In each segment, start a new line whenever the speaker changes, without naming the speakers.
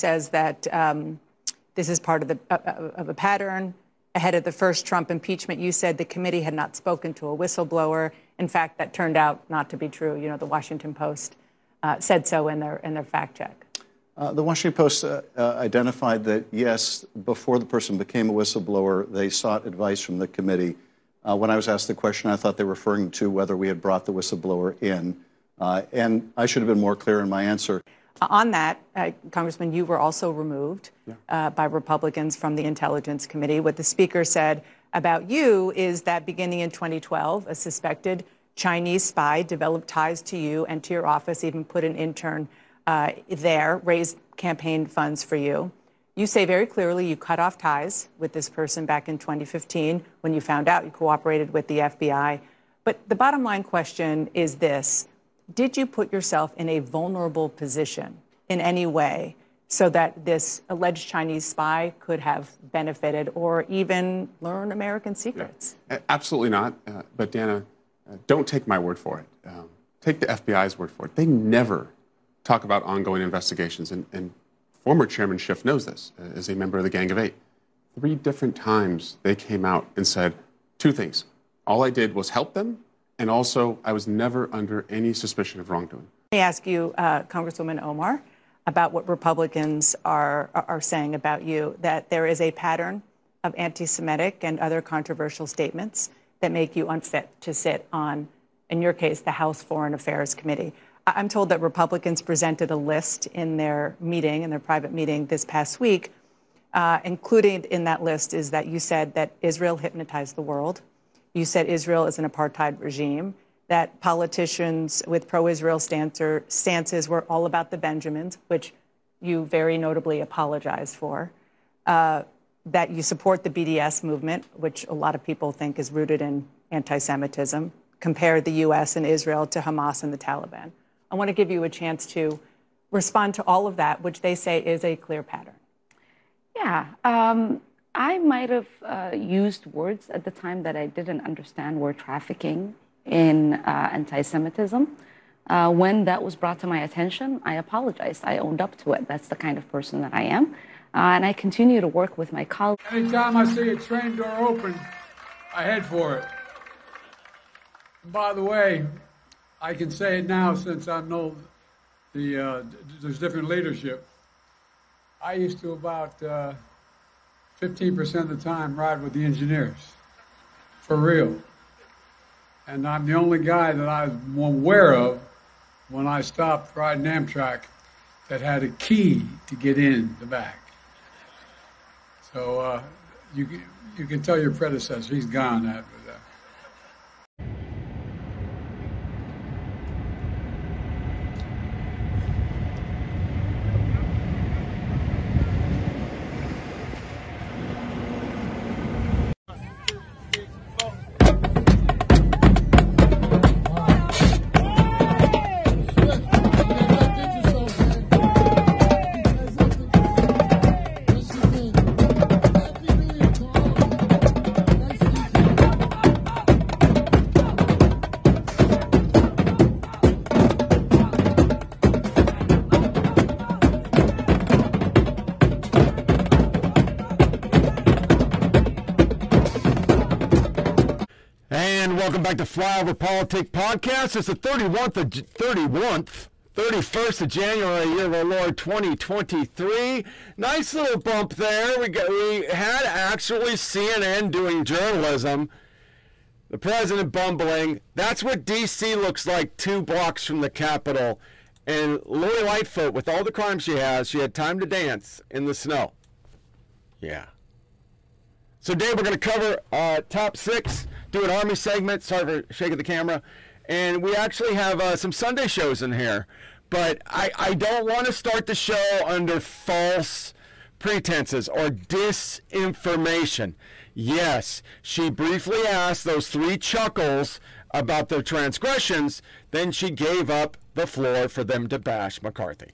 Says that um, this is part of, the, uh, uh, of a pattern. Ahead of the first Trump impeachment, you said the committee had not spoken to a whistleblower. In fact, that turned out not to be true. You know, the Washington Post uh, said so in their, in their fact check.
Uh, the Washington Post uh, uh, identified that, yes, before the person became a whistleblower, they sought advice from the committee. When I was asked the question, I thought they were referring to whether we had brought the whistleblower in. And I should have been more clear in my answer.
On that, uh, Congressman, you were also removed uh, by Republicans from the Intelligence Committee. What the Speaker said about you is that beginning in 2012, a suspected Chinese spy developed ties to you and to your office, even put an intern uh, there, raised campaign funds for you. You say very clearly you cut off ties with this person back in 2015 when you found out you cooperated with the FBI. But the bottom line question is this did you put yourself in a vulnerable position in any way so that this alleged Chinese spy could have benefited or even learn American secrets?
Yeah. Absolutely not. Uh, but Dana, uh, don't take my word for it. Um, take the FBI's word for it. They never talk about ongoing investigations, and, and former Chairman Schiff knows this uh, as a member of the Gang of Eight. Three different times they came out and said two things. All I did was help them and also I was never under any suspicion of wrongdoing.
Let me ask you, uh, Congresswoman Omar, about what Republicans are, are saying about you, that there is a pattern of anti Semitic and other controversial statements that make you unfit to sit on, in your case, the House Foreign Affairs Committee. I'm told that Republicans presented a list in their meeting, in their private meeting this past week. Uh, included in that list is that you said that Israel hypnotized the world, you said Israel is an apartheid regime, that politicians with pro Israel stances were all about the Benjamins, which you very notably apologized for, uh, that you support the BDS movement, which a lot of people think is rooted in anti Semitism, compare the U.S. and Israel to Hamas and the Taliban. I want to give you a chance to respond to all of that, which they say is a clear pattern.
Yeah. Um, I might have uh, used words at the time that I didn't understand were trafficking in uh, anti Semitism. Uh, when that was brought to my attention, I apologized. I owned up to it. That's the kind of person that I am. Uh, and I continue to work with my colleagues.
Anytime I see a train door open, I head for it. By the way, I can say it now since I know the uh, there's different leadership. I used to about uh, 15% of the time ride with the engineers, for real. And I'm the only guy that I'm aware of when I stopped riding Amtrak that had a key to get in the back. So uh, you, you can tell your predecessor, he's gone.
Back to Flyover Politic Podcast. It's the 31st of, 31st, 31st of January, year of our Lord 2023. Nice little bump there. We got, we had actually CNN doing journalism. The president bumbling. That's what D.C. looks like two blocks from the Capitol. And Lori Lightfoot, with all the crime she has, she had time to dance in the snow. Yeah. So, Dave, we're going to cover uh, top six, do an Army segment. Sorry for shaking the camera. And we actually have uh, some Sunday shows in here. But I, I don't want to start the show under false pretenses or disinformation. Yes, she briefly asked those three chuckles about their transgressions, then she gave up the floor for them to bash McCarthy.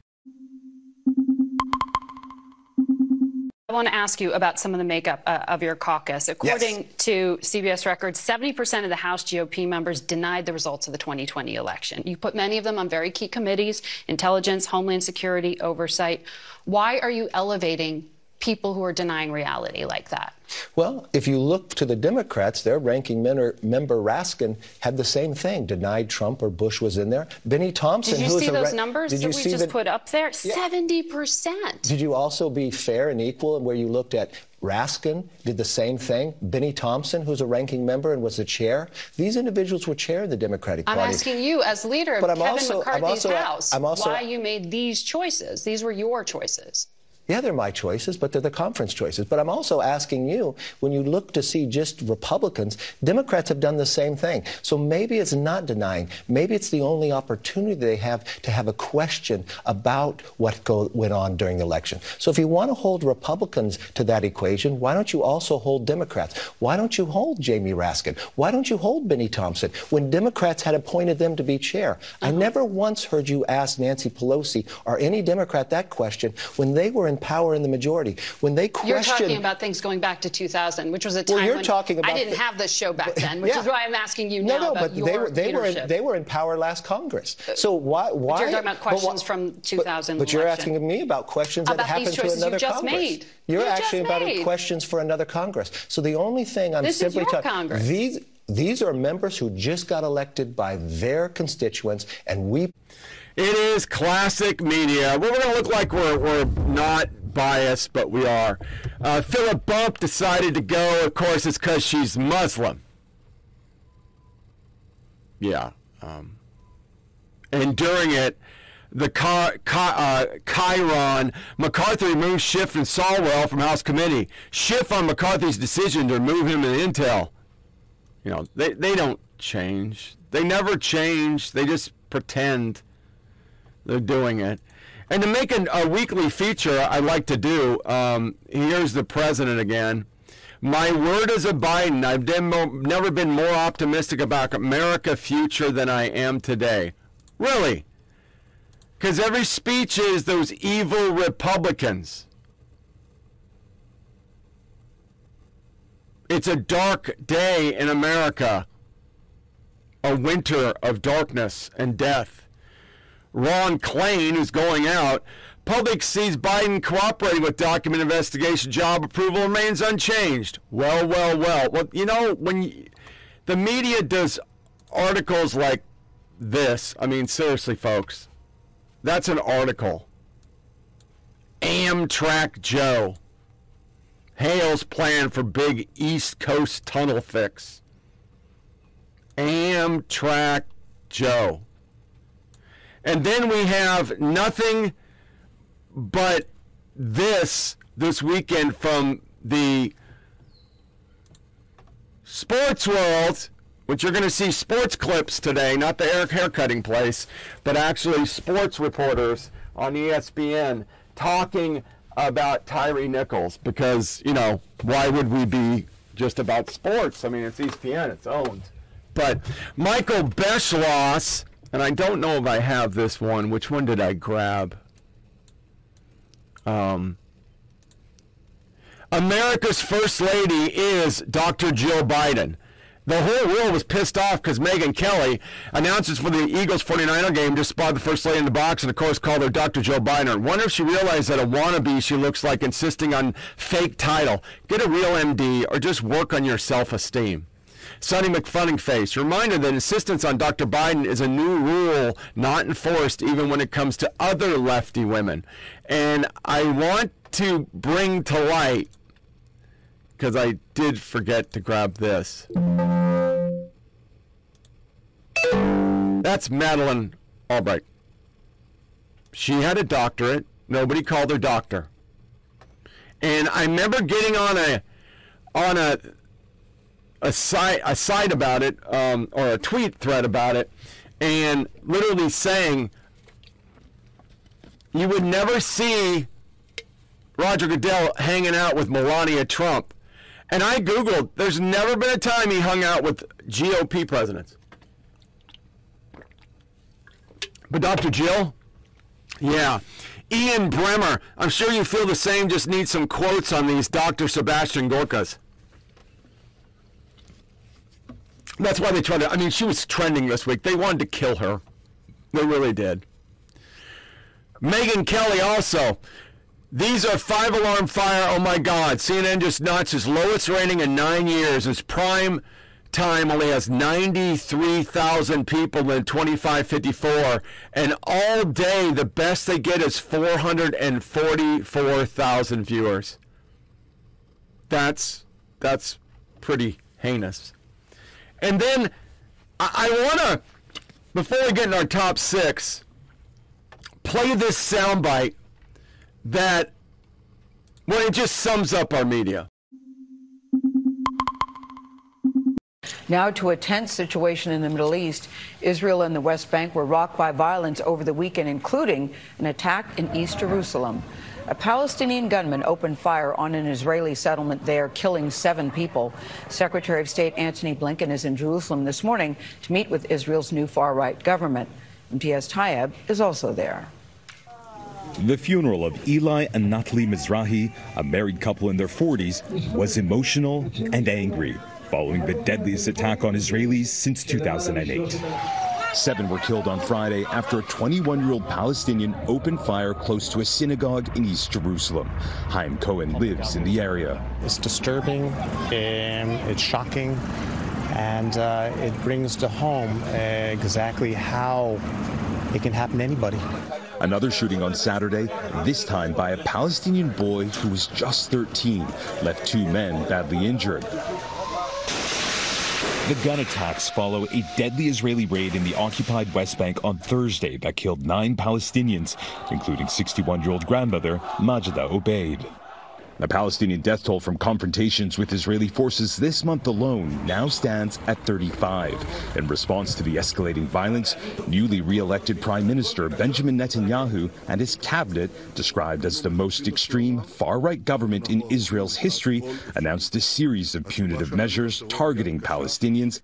I want to ask you about some of the makeup uh, of your caucus. According yes. to CBS records, 70% of the House GOP members denied the results of the 2020 election. You put many of them on very key committees intelligence, homeland security, oversight. Why are you elevating people who are denying reality like that?
Well, if you look to the Democrats, their ranking member, member Raskin had the same thing. Denied Trump or Bush was in there. Benny Thompson.
Did you see those numbers did that we just the, put up there? Seventy yeah. percent.
Did you also be fair and equal, where you looked at Raskin did the same thing. Benny Thompson, who's a ranking member and was the chair. These individuals were chair of the Democratic
Party.
I'm
asking you, as leader of but Kevin also, McCarthy's also, House, also, why you made these choices. These were your choices.
Yeah, they're my choices, but they're the conference choices. But I'm also asking you, when you look to see just Republicans, Democrats have done the same thing. So maybe it's not denying. Maybe it's the only opportunity they have to have a question about what go, went on during the election. So if you want to hold Republicans to that equation, why don't you also hold Democrats? Why don't you hold Jamie Raskin? Why don't you hold Benny Thompson when Democrats had appointed them to be chair? Uh-huh. I never once heard you ask Nancy Pelosi or any Democrat that question when they were in in power in the majority. When they question,
you're talking about things going back to 2000, which was a time
well, you're
when
talking about
I didn't
the,
have this show back then, which
yeah.
is why I'm asking you
no,
now
no,
about
but they were they
leadership.
were in, they were in power last Congress. Uh, so why why?
But you're talking about questions
why,
from 2000.
But, but you're asking me about questions
about
that happened to another
you
Congress.
Made.
You're
you
actually about questions for another Congress. So the only thing I'm
this
simply
talking
these these are members who just got elected by their constituents, and we.
It is classic media. We're going to look like we're, we're not biased, but we are. Uh, Philip Bump decided to go. Of course, it's because she's Muslim. Yeah. Um, and during it, the Car- uh, Chiron, McCarthy removed Schiff and Swalwell from House Committee. Schiff on McCarthy's decision to remove him in Intel. You know, they, they don't change. They never change. They just pretend they're doing it. And to make an, a weekly feature, I like to do. Um, here's the president again. My word is a Biden. I've been, never been more optimistic about America's future than I am today. Really? Because every speech is those evil Republicans. It's a dark day in America, a winter of darkness and death. Ron Klain, who's going out. Public sees Biden cooperating with document investigation. Job approval remains unchanged. Well, well, well. Well, you know, when you, the media does articles like this, I mean, seriously, folks, that's an article. Amtrak Joe hails plan for big East Coast tunnel fix. Amtrak Joe. And then we have nothing but this this weekend from the sports world, which you're going to see sports clips today, not the Eric haircutting place, but actually sports reporters on ESPN talking about Tyre Nichols because, you know, why would we be just about sports? I mean, it's ESPN, it's owned. But Michael Beschloss and I don't know if I have this one. Which one did I grab? Um, America's First Lady is Dr. Jill Biden. The whole world was pissed off because Megyn Kelly, announces for the Eagles 49er game, just spotted the First Lady in the box and, of course, called her Dr. Jill Biden. Wonder if she realized that a wannabe she looks like insisting on fake title. Get a real MD or just work on your self esteem. Sonny McFunning face. Reminder that insistence on Dr. Biden is a new rule not enforced even when it comes to other lefty women. And I want to bring to light, because I did forget to grab this. That's Madeleine Albright. She had a doctorate. Nobody called her doctor. And I remember getting on a on a a site a site about it um, or a tweet thread about it, and literally saying you would never see Roger Goodell hanging out with Melania Trump. And I Googled, there's never been a time he hung out with GOP presidents. But Dr. Jill, yeah. Ian Bremmer, I'm sure you feel the same, just need some quotes on these Dr. Sebastian Gorkas. That's why they tried to, I mean, she was trending this week. They wanted to kill her. They really did. Megyn Kelly also. These are five alarm fire. Oh my God. CNN just notched its lowest rating in nine years. Its prime time only has 93,000 people in 2554. And all day, the best they get is 444,000 viewers. That's, that's pretty heinous. And then I, I want to, before we get in our top six, play this soundbite that, well, it just sums up our media.
Now to a tense situation in the Middle East. Israel and the West Bank were rocked by violence over the weekend, including an attack in East Jerusalem. A Palestinian gunman opened fire on an Israeli settlement there, killing seven people. Secretary of State Antony Blinken is in Jerusalem this morning to meet with Israel's new far right government. Imtiaz Tyab is also there.
The funeral of Eli and Natalie Mizrahi, a married couple in their 40s, was emotional and angry following the deadliest attack on Israelis since 2008. Seven were killed on Friday after a 21 year old Palestinian opened fire close to a synagogue in East Jerusalem. Haim Cohen lives in the area.
It's disturbing, um, it's shocking, and uh, it brings to home uh, exactly how it can happen to anybody.
Another shooting on Saturday, this time by a Palestinian boy who was just 13, left two men badly injured. The gun attacks follow a deadly Israeli raid in the occupied West Bank on Thursday that killed nine Palestinians, including 61 year old grandmother Majda Obaid. The Palestinian death toll from confrontations with Israeli forces this month alone now stands at 35. In response to the escalating violence, newly re-elected Prime Minister Benjamin Netanyahu and his cabinet, described as the most extreme far-right government in Israel's history, announced a series of punitive measures targeting Palestinians,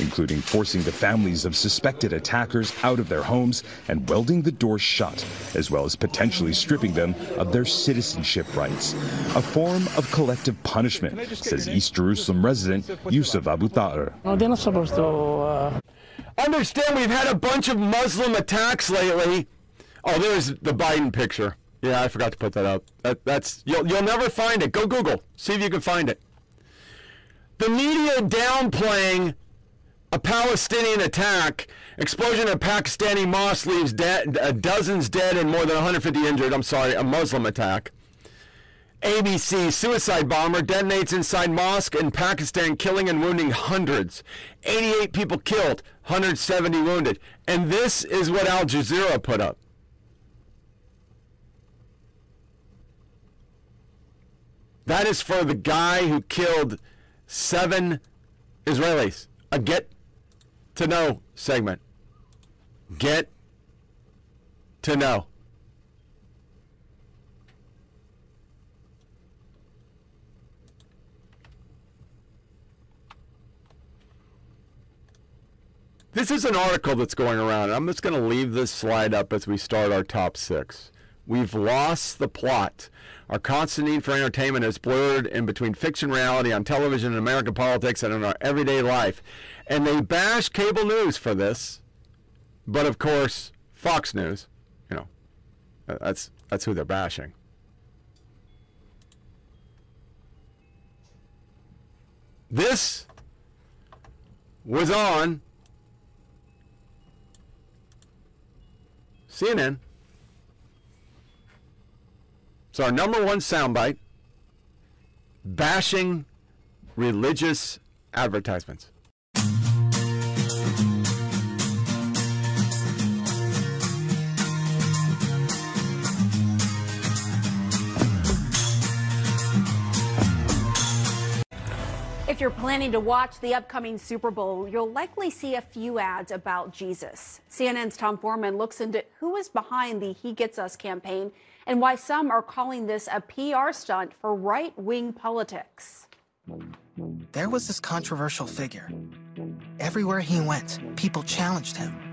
including forcing the families of suspected attackers out of their homes and welding the doors shut, as well as potentially stripping them of their citizenship rights a form of collective punishment, says East Jerusalem resident Yusuf Abu Ta'er.
No, they're not supposed to. Uh...
Understand we've had a bunch of Muslim attacks lately. Oh, there's the Biden picture. Yeah, I forgot to put that up. That, that's you'll you'll never find it. Go Google, see if you can find it. The media downplaying a Palestinian attack, explosion at Pakistani mosque leaves de- uh, dozens dead and more than 150 injured. I'm sorry, a Muslim attack. ABC suicide bomber detonates inside mosque in Pakistan, killing and wounding hundreds. 88 people killed, 170 wounded. And this is what Al Jazeera put up. That is for the guy who killed seven Israelis. A get to know segment. Get to know. This is an article that's going around. I'm just going to leave this slide up as we start our top six. We've lost the plot. Our constant need for entertainment is blurred in between fiction reality on television and American politics and in our everyday life. And they bash cable news for this. But of course, Fox News, you know, that's that's who they're bashing. This was on CNN. It's our number one soundbite bashing religious advertisements.
If you're planning to watch the upcoming Super Bowl, you'll likely see a few ads about Jesus. CNN's Tom Foreman looks into who is behind the He Gets Us campaign and why some are calling this a PR stunt for right wing politics.
There was this controversial figure. Everywhere he went, people challenged him.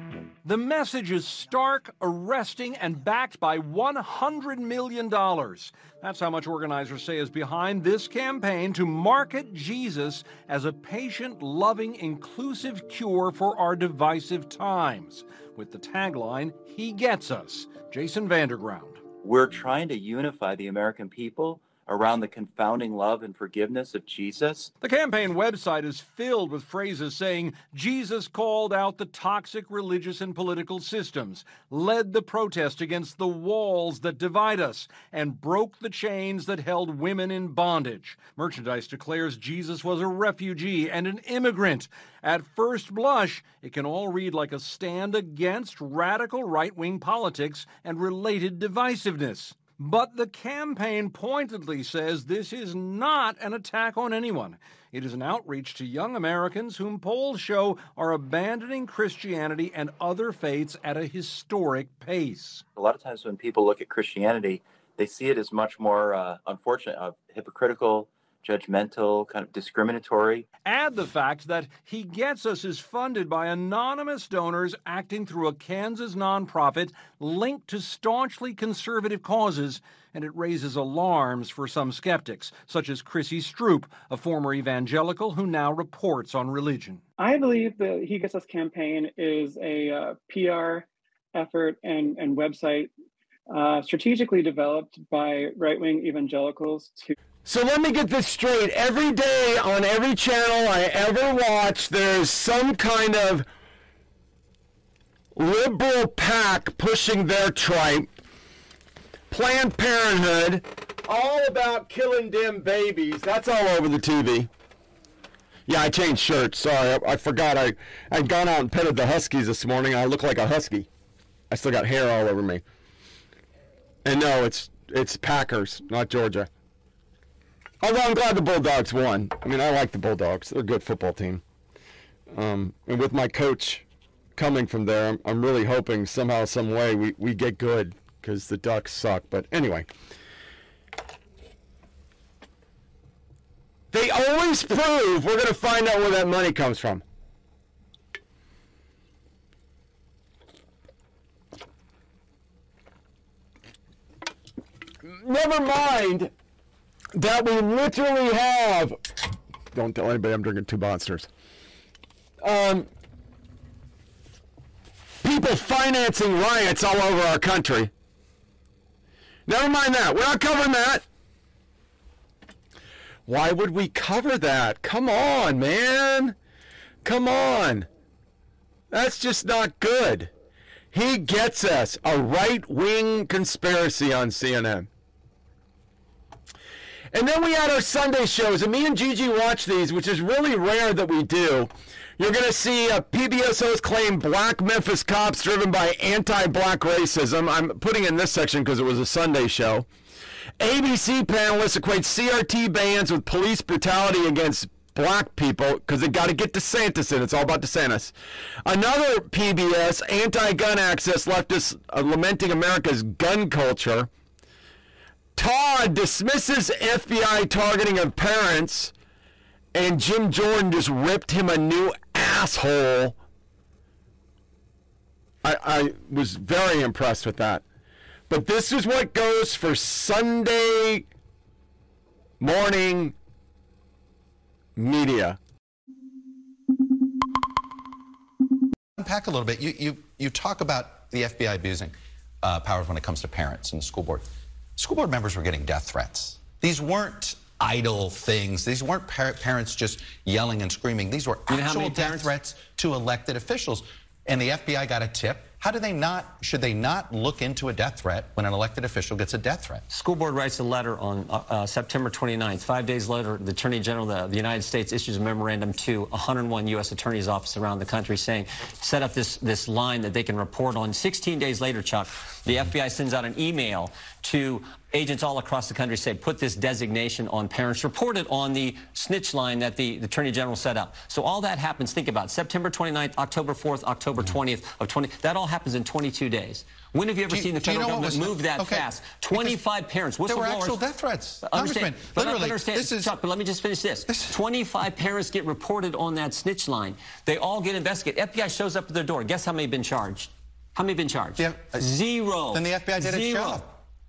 The message is stark, arresting, and backed by $100 million. That's how much organizers say is behind this campaign to market Jesus as a patient, loving, inclusive cure for our divisive times. With the tagline, He Gets Us. Jason Vanderground.
We're trying to unify the American people around the confounding love and forgiveness of Jesus.
The campaign website is filled with phrases saying Jesus called out the toxic religious and political systems, led the protest against the walls that divide us, and broke the chains that held women in bondage. Merchandise declares Jesus was a refugee and an immigrant. At first blush, it can all read like a stand against radical right wing politics and related divisiveness. But the campaign pointedly says this is not an attack on anyone. It is an outreach to young Americans whom polls show are abandoning Christianity and other faiths at a historic pace.
A lot of times when people look at Christianity, they see it as much more uh, unfortunate, uh, hypocritical, judgmental, kind of discriminatory.
Add the fact that He Gets Us is funded by anonymous donors acting through a Kansas nonprofit linked to staunchly conservative causes, and it raises alarms for some skeptics, such as Chrissy Stroop, a former evangelical who now reports on religion.
I believe the He Gets Us campaign is a uh, PR effort and, and website uh, strategically developed by right wing evangelicals to
so let me get this straight. Every day on every channel I ever watch, there's some kind of liberal pack pushing their tripe. Planned Parenthood, all about killing them babies. That's all over the TV. Yeah, I changed shirts. Sorry, I, I forgot. I I'd gone out and petted the huskies this morning. I look like a husky. I still got hair all over me. And no, it's it's Packers, not Georgia. Although I'm glad the Bulldogs won. I mean, I like the Bulldogs. They're a good football team. Um, and with my coach coming from there, I'm, I'm really hoping somehow, some way, we, we get good because the Ducks suck. But anyway. They always prove we're going to find out where that money comes from. Never mind that we literally have. Don't tell anybody I'm drinking two monsters. Um, people financing riots all over our country. Never mind that. We're not covering that. Why would we cover that? Come on, man. Come on. That's just not good. He gets us a right wing conspiracy on CNN. And then we had our Sunday shows, and me and Gigi watch these, which is really rare that we do. You're going to see a PBS host claim black Memphis cops driven by anti-black racism. I'm putting in this section because it was a Sunday show. ABC panelists equate CRT bans with police brutality against black people because they got to get DeSantis in. It's all about DeSantis. Another PBS anti-gun access leftist uh, lamenting America's gun culture. Todd dismisses FBI targeting of parents, and Jim Jordan just ripped him a new asshole. I, I was very impressed with that. But this is what goes for Sunday morning media.
Unpack a little bit. You, you, you talk about the FBI abusing uh, powers when it comes to parents and the school board school board members were getting death threats. These weren't idle things. These weren't par parents just yelling and screaming. These were you actual death threats to elected officials. And the FBI got a tip. How do they not, should they not look into a death threat when an elected official gets a death threat?
School board writes a letter on uh, uh, September 29th. Five days later, the Attorney General of the United States issues a memorandum to 101 U.S. attorneys' offices around the country saying, set up this, this line that they can report on. 16 days later, Chuck, the FBI sends out an email to agents all across the country say, put this designation on parents, Reported on the snitch line that the, the Attorney General set up. So all that happens, think about it, September 29th, October 4th, October 20th of 20, that all happens in 22 days. When have you ever
you-
seen the
do you
federal
know
government move that
okay,
fast? 25 parents, whistleblowers.
There were actual death threats.
Understand,
Congressman,
but
literally,
understand,
this is-
Chuck, but let me just finish this. 25 parents get reported on that snitch line. They all get investigated. FBI shows up at their door. Guess how many have been charged? How many have been charged? Yeah. Zero.
Then the FBI did its
Zero.
job.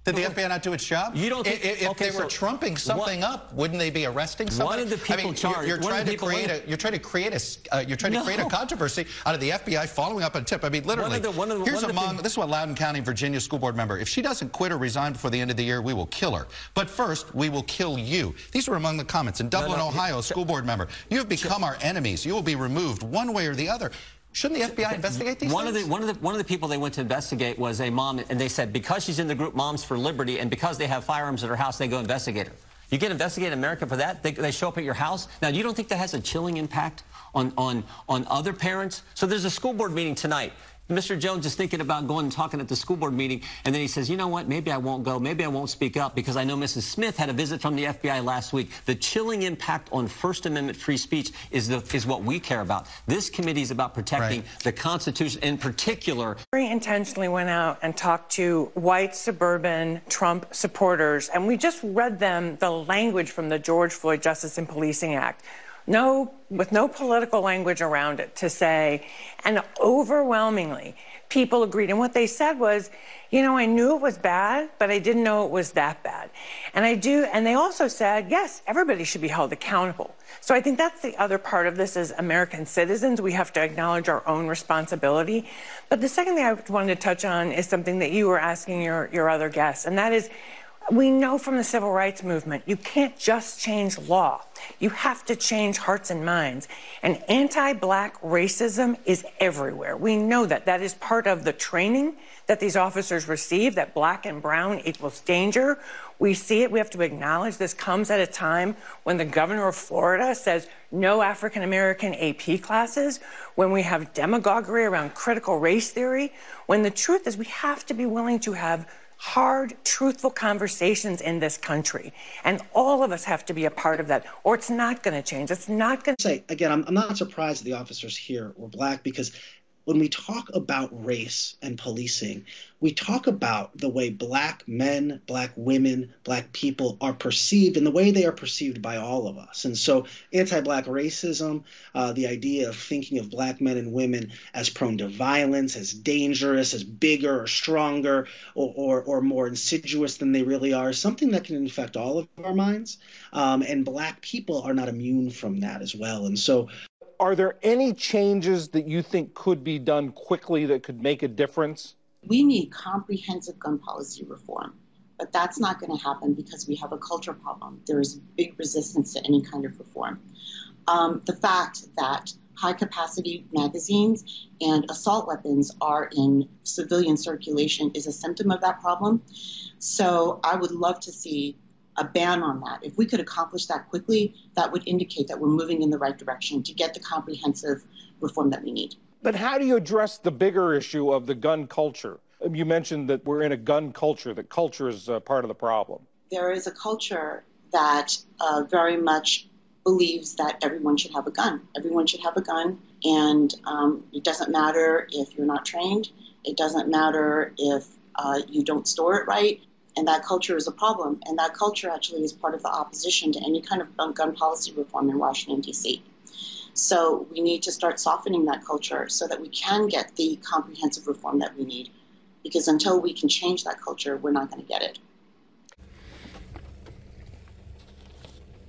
Did the FBI not do its job?
You don't think-
if, if
okay,
they were
so
trumping something
what-
up, wouldn't they be arresting somebody?
One of the people
I mean,
charged-
You're, you're trying to create a. You're trying to create a. Uh, you're trying to create a controversy out of the FBI following up a tip. I mean, literally.
the- one of the-
here's
one of the
among. This is what Loudoun County, Virginia school board member. If she doesn't quit or resign before the end of the year, we will kill her. But first, we will kill you. These were among the comments. In Dublin,
no,
Ohio, a school board member. You have become our enemies. You will be removed one way or the other. Shouldn't the FBI investigate these
one
things?
Of the, one, of the, one of the people they went to investigate was a mom, and they said because she's in the group Moms for Liberty and because they have firearms at her house, they go investigate her. You get investigated in America for that? They, they show up at your house? Now, you don't think that has a chilling impact on, on, on other parents? So there's a school board meeting tonight. Mr. Jones is thinking about going and talking at the school board meeting, and then he says, you know what, maybe I won't go, maybe I won't speak up, because I know Mrs. Smith had a visit from the FBI last week. The chilling impact on First Amendment free speech is, the, is what we care about. This committee is about protecting the Constitution, in particular.
very intentionally went out and talked to white suburban Trump supporters, and we just read them the language from the George Floyd Justice and Policing Act. No, with no political language around it to say, and overwhelmingly, people agreed. And what they said was, you know, I knew it was bad, but I didn't know it was that bad. And I do, and they also said, yes, everybody should be held accountable. So I think that's the other part of this as American citizens. We have to acknowledge our own responsibility. But the second thing I wanted to touch on is something that you were asking your, your other guests, and that is we know from the civil rights movement you can't just change law. You have to change hearts and minds. And anti black racism is everywhere. We know that. That is part of the training that these officers receive that black and brown equals danger. We see it. We have to acknowledge this comes at a time when the governor of Florida says no African American AP classes, when we have demagoguery around critical race theory, when the truth is we have to be willing to have hard, truthful conversations in this country. And all of us have to be a part of that, or it's not going to change. It's not going to
say again I'm, I'm not surprised the officers here were black because when we talk about race and policing we talk about the way black men black women black people are perceived and the way they are perceived by all of us. And so anti-black racism uh, the idea of thinking of black men and women as prone to violence as dangerous as bigger or stronger or, or, or more insidious than they really are is something that can infect all of our minds. Um, and black people are not immune from that as well. And so
Are there any changes that you think could be done quickly that could make a difference?
We need comprehensive gun policy reform, but that's not going to happen because we have a culture problem. There is big resistance to any kind of reform. Um, the fact that high capacity magazines and assault weapons are in civilian circulation is a symptom of that problem. So I would love to see a ban on that. If we could accomplish that quickly, that would indicate that we're moving in the right direction to get the comprehensive reform that we need.
But how do you address the bigger issue of the gun culture? You mentioned that we're in a gun culture, that culture is uh, part of the problem.
There is a culture that uh, very much believes that everyone should have a gun. Everyone should have a gun, and um, it doesn't matter if you're not trained. It doesn't matter if uh, you don't store it right. And that culture is a problem. And that culture actually is part of the opposition to any kind of gun policy reform in Washington, D.C. So we need to start softening that culture so that we can get the comprehensive reform that we need. Because until we can change that culture, we're not going to get it.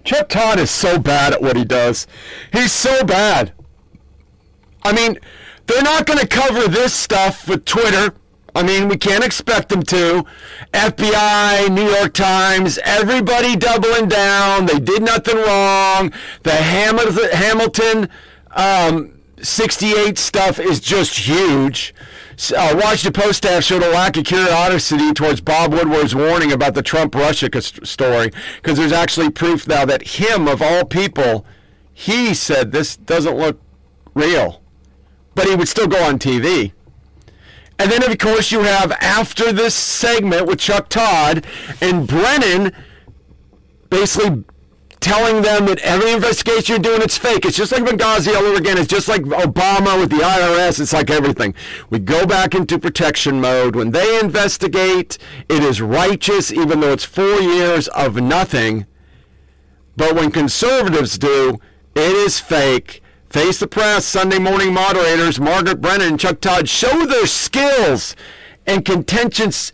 Chuck Todd is so bad at what he does. He's so bad. I mean, they're not going to cover this stuff with Twitter. I mean, we can't expect them to. FBI, New York Times, everybody doubling down. They did nothing wrong. The Hamilton, um, 68 stuff is just huge. Uh, Washington Post staff showed a lack of curiosity towards Bob Woodward's warning about the Trump Russia story because there's actually proof now that him, of all people, he said this doesn't look real. But he would still go on TV. And then, of course, you have after this segment with Chuck Todd and Brennan basically telling them that every investigation you're doing it's fake. It's just like Benghazi all over again. It's just like Obama with the IRS. It's like everything. We go back into protection mode. When they investigate, it is righteous, even though it's four years of nothing. But when conservatives do, it is fake. Face the Press, Sunday morning moderators, Margaret Brennan and Chuck Todd show their skills in contentious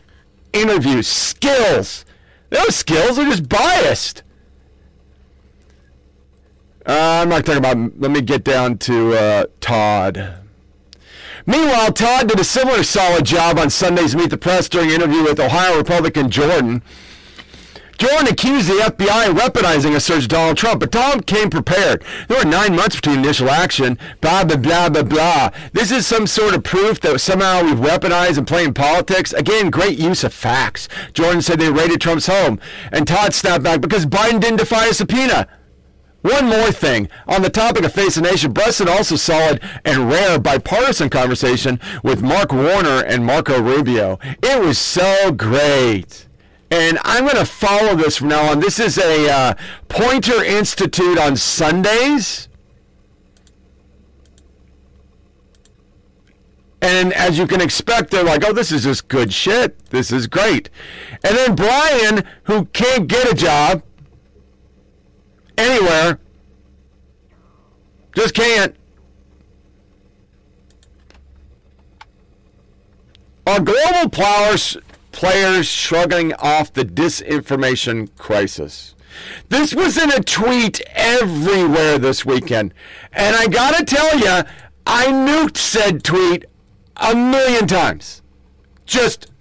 interviews. Skills. Those skills are just biased. Uh, I'm not talking about. Let me get down to uh, Todd. Meanwhile, Todd did a similar solid job on Sunday's Meet the Press during an interview with Ohio Republican Jordan. Jordan accused the FBI of weaponizing a search of Donald Trump, but Tom came prepared. There were nine months between initial action. Blah, blah, blah, blah, blah. This is some sort of proof that somehow we've weaponized and playing politics. Again, great use of facts. Jordan said they raided Trump's home, and Todd snapped back because Biden didn't defy a subpoena. One more thing. On the topic of Face the Nation, also solid and rare bipartisan conversation with Mark Warner and Marco Rubio. It was so great. And I'm going to follow this from now on. This is a uh, Poynter Institute on Sundays. And as you can expect, they're like, oh, this is just good shit. This is great. And then Brian, who can't get a job anywhere, just can't. Our global players players shrugging off the disinformation crisis. This was in a tweet everywhere this weekend. And I got to tell you, I nuked said tweet a million times. Just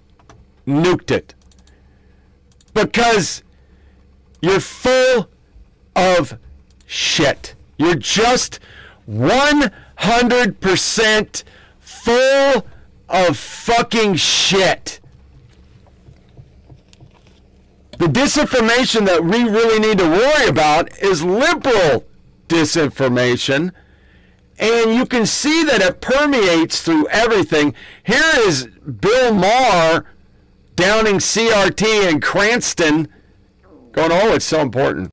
nuked it. Because you're full of shit. You're just 100% full of fucking shit. The disinformation that we really need to worry about is liberal disinformation. And you can see that it permeates through everything. Here is Bill Maher downing CRT in Cranston going, oh, it's so important.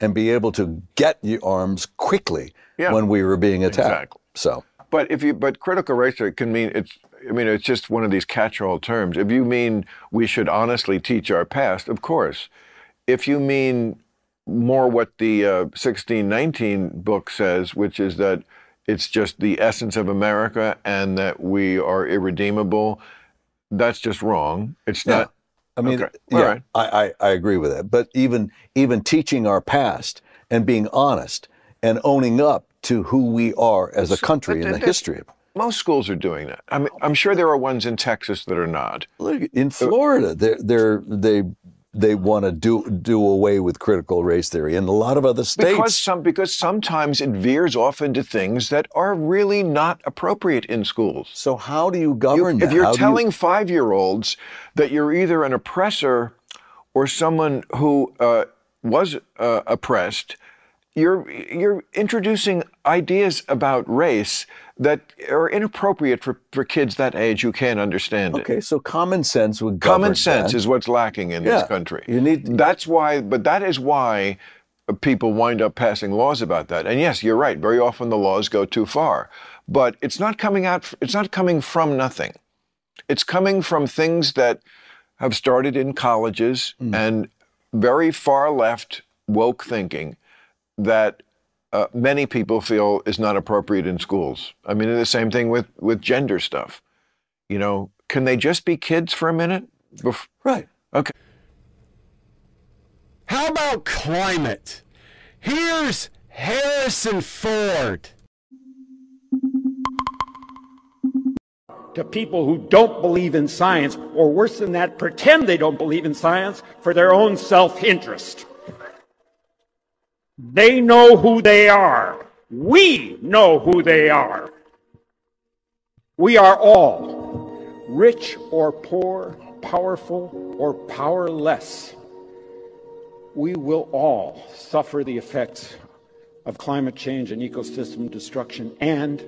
And be able to get your arms quickly
Yeah.
when we were being attacked.
Exactly.
So,
But if you but critical race theory can mean it's I mean it's just one of these catch-all terms. If you mean we should honestly teach our past, of course. If you mean more what the uh, 1619 book says, which is that it's just the essence of America and that we are irredeemable, that's just wrong. It's
Yeah.
not.
I mean,
Okay.
Yeah,
right.
I, I, I agree with that. But even even teaching our past and being honest and owning up to who we are as a country
But
and the history of
Most schools are doing that. I mean, I'm sure there are ones in Texas that are not.
Look, in Florida, they're, they're, they they want to do do away with critical race theory, and a lot of other states.
Because some because sometimes it veers off into things that are really not appropriate in schools.
So how do you govern
If
that?
you're
How do you-
telling five-year-olds that you're either an oppressor or someone who uh, was uh, oppressed, you're you're introducing ideas about race that are inappropriate for, for kids that age who can't understand it.
Okay, so common sense would
Common sense
that.
is what's lacking in
Yeah,
this country.
You need
That's why, but that is why people wind up passing laws about that. And yes, you're right. Very often the laws go too far, but it's not coming out. It's not coming from nothing. It's coming from things that have started in colleges
Hmm.
and very far left woke thinking that uh, many people feel is not appropriate in schools. I mean, the same thing with with gender stuff. You know, can they just be kids for a minute? Bef-
right.
Okay.
How about climate? Here's Harrison Ford.
to people who don't believe in science, or worse than that, pretend they don't believe in science for their own self interest. They know who they are. We know who they are. We are all, rich or poor, powerful or powerless. We will all suffer the effects of climate change and ecosystem destruction, and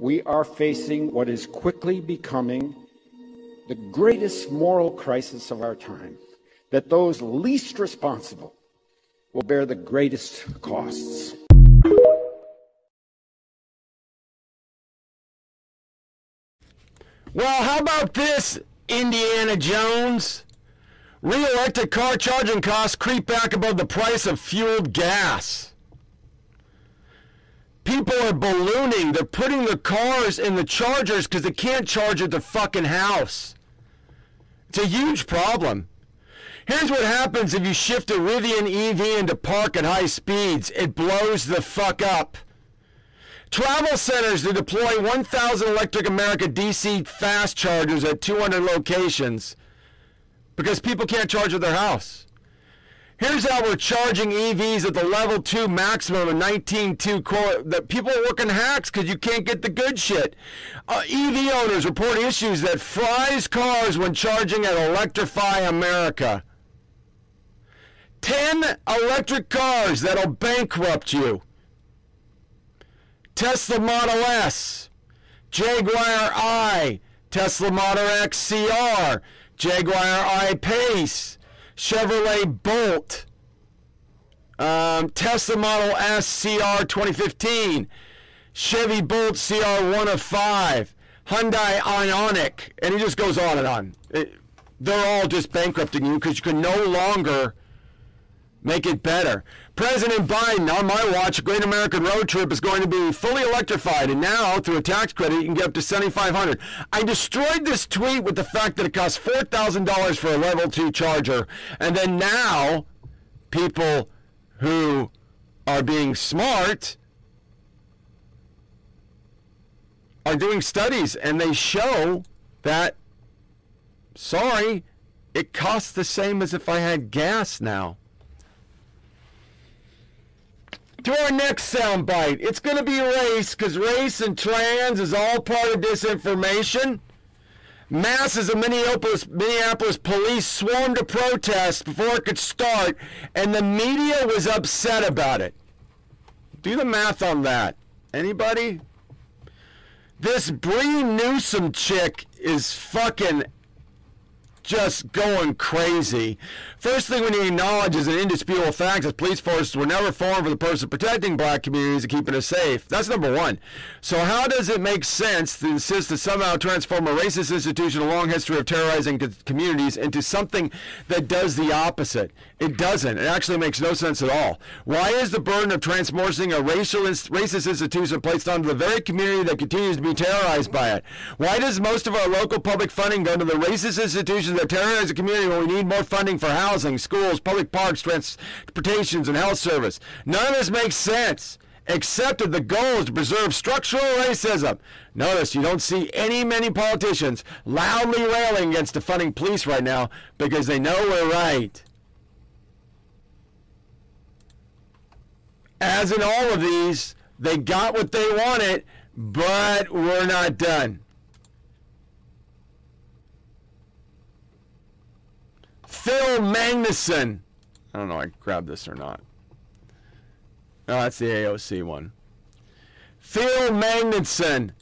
we are facing what is quickly becoming the greatest moral crisis of our time, that those least responsible will bear the greatest costs.
Well, how about this, Indiana Jones? Re-electric car charging costs creep back above the price of fueled gas. People are ballooning. They're putting the cars in the chargers because they can't charge at their fucking house. It's a huge problem. Here's what happens if you shift a Rivian EV into park at high speeds. It blows the fuck up. Travel centers to deploy 1,000 Electrify America DC fast chargers at 200 locations because people can't charge at their house. Here's how we're charging EVs at the level 2 maximum of 19.2 core. That people are working hacks because you can't get the good shit. Uh, EV owners report issues that fries cars when charging at Electrify America. 10 electric cars that'll bankrupt you. Tesla Model S, Jaguar I, Tesla Model X CR, Jaguar I Pace, Chevrolet Bolt, um, Tesla Model S CR 2015, Chevy Bolt CR 1 of 5, Hyundai Ioniq, and it just goes on and on. It, they're all just bankrupting you because you can no longer make it better. President Biden, on my watch, Great American Road Trip is going to be fully electrified, and now through a tax credit, you can get up to 7,500. I destroyed this tweet with the fact that it costs four thousand dollars for a level two charger, and then now people who are being smart are doing studies, and they show that. Sorry, it costs the same as if I had gas now. To our next soundbite. It's going to be race because race and trans is all part of disinformation. Masses of Minneapolis, Minneapolis police swarmed to protest before it could start, and the media was upset about it. Do the math on that. Anybody? This Bree Newsom chick is fucking just going crazy. First thing we need to acknowledge is an indisputable fact that police forces were never formed for the purpose of protecting black communities and keeping us safe. That's number one. So how does it make sense to insist to somehow transform a racist institution, a long history of terrorizing communities, into something that does the opposite? It doesn't. It actually makes no sense at all. Why is the burden of transforming a racial racist institution placed onto the very community that continues to be terrorized by it? Why does most of our local public funding go to the racist institutions that terrorize the community when we need more funding for housing, schools, public parks, transportations, and health service? None of this makes sense except that the goal is to preserve structural racism. Notice you don't see any many politicians loudly railing against defunding police right now because they know we're right. As in all of these, they got what they wanted, but we're not done. Phil Magness. I don't know if I grabbed this or not. Oh, that's the AOC one. Phil Magness.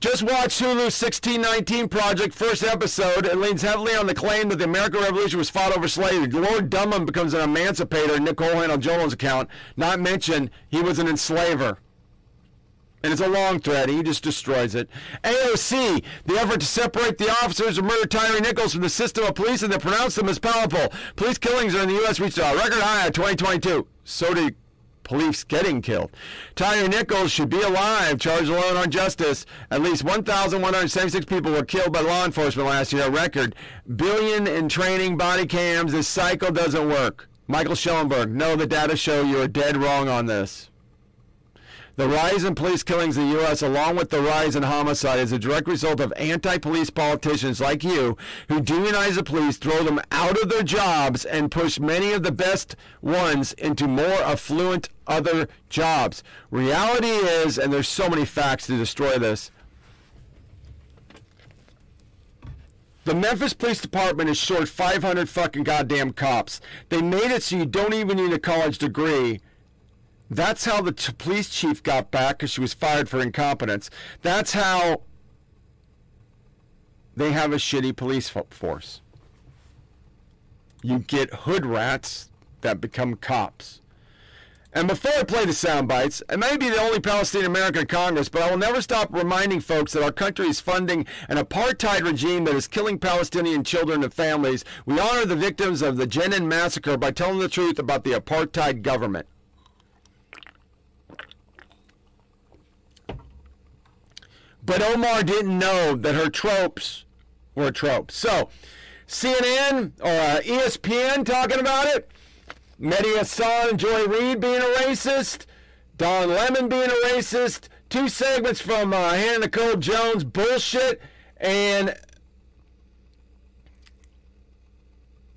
Just watch Hulu's 1619 Project first episode. It leans heavily on the claim that the American Revolution was fought over slavery. Lord Dunmore becomes an emancipator in Nikole Hannah-Jones' account. Not mention he was an enslaver. And it's a long thread. He just destroys it. AOC, the effort to separate the officers who murdered Tyre Nichols from the system of police and to pronounce them as powerful. Police killings are in the U.S. reached a record high in 2022. So did police getting killed. Tyre Nichols should be alive, charged alone on justice. At least 1,176 people were killed by law enforcement last year, a record. Billion in training body cams. This cycle doesn't work. Michael Shellenberger, no, the data show you are dead wrong on this. The rise in police killings in the U.S., along with the rise in homicide, is a direct result of anti police politicians like you who demonize the police, throw them out of their jobs, and push many of the best ones into more affluent other jobs. Reality is, and there's so many facts to destroy this. The Memphis Police Department is short 500 fucking goddamn cops. They made it so you don't even need a college degree That's how the t- police chief got back because she was fired for incompetence. That's how they have a shitty police fo- force. You get hood rats that become cops. And before I play the sound bites, I may be the only Palestinian American in Congress, but I will never stop reminding folks that our country is funding an apartheid regime that is killing Palestinian children and families. We honor the victims of the Jenin massacre by telling the truth about the apartheid government. But Omar didn't know that her tropes were tropes. So, CNN or uh, ESPN talking about it. Mehdi Hasan and Joy Reid being a racist. Don Lemon being a racist. Two segments from uh, Hannah Nicole Jones bullshit. And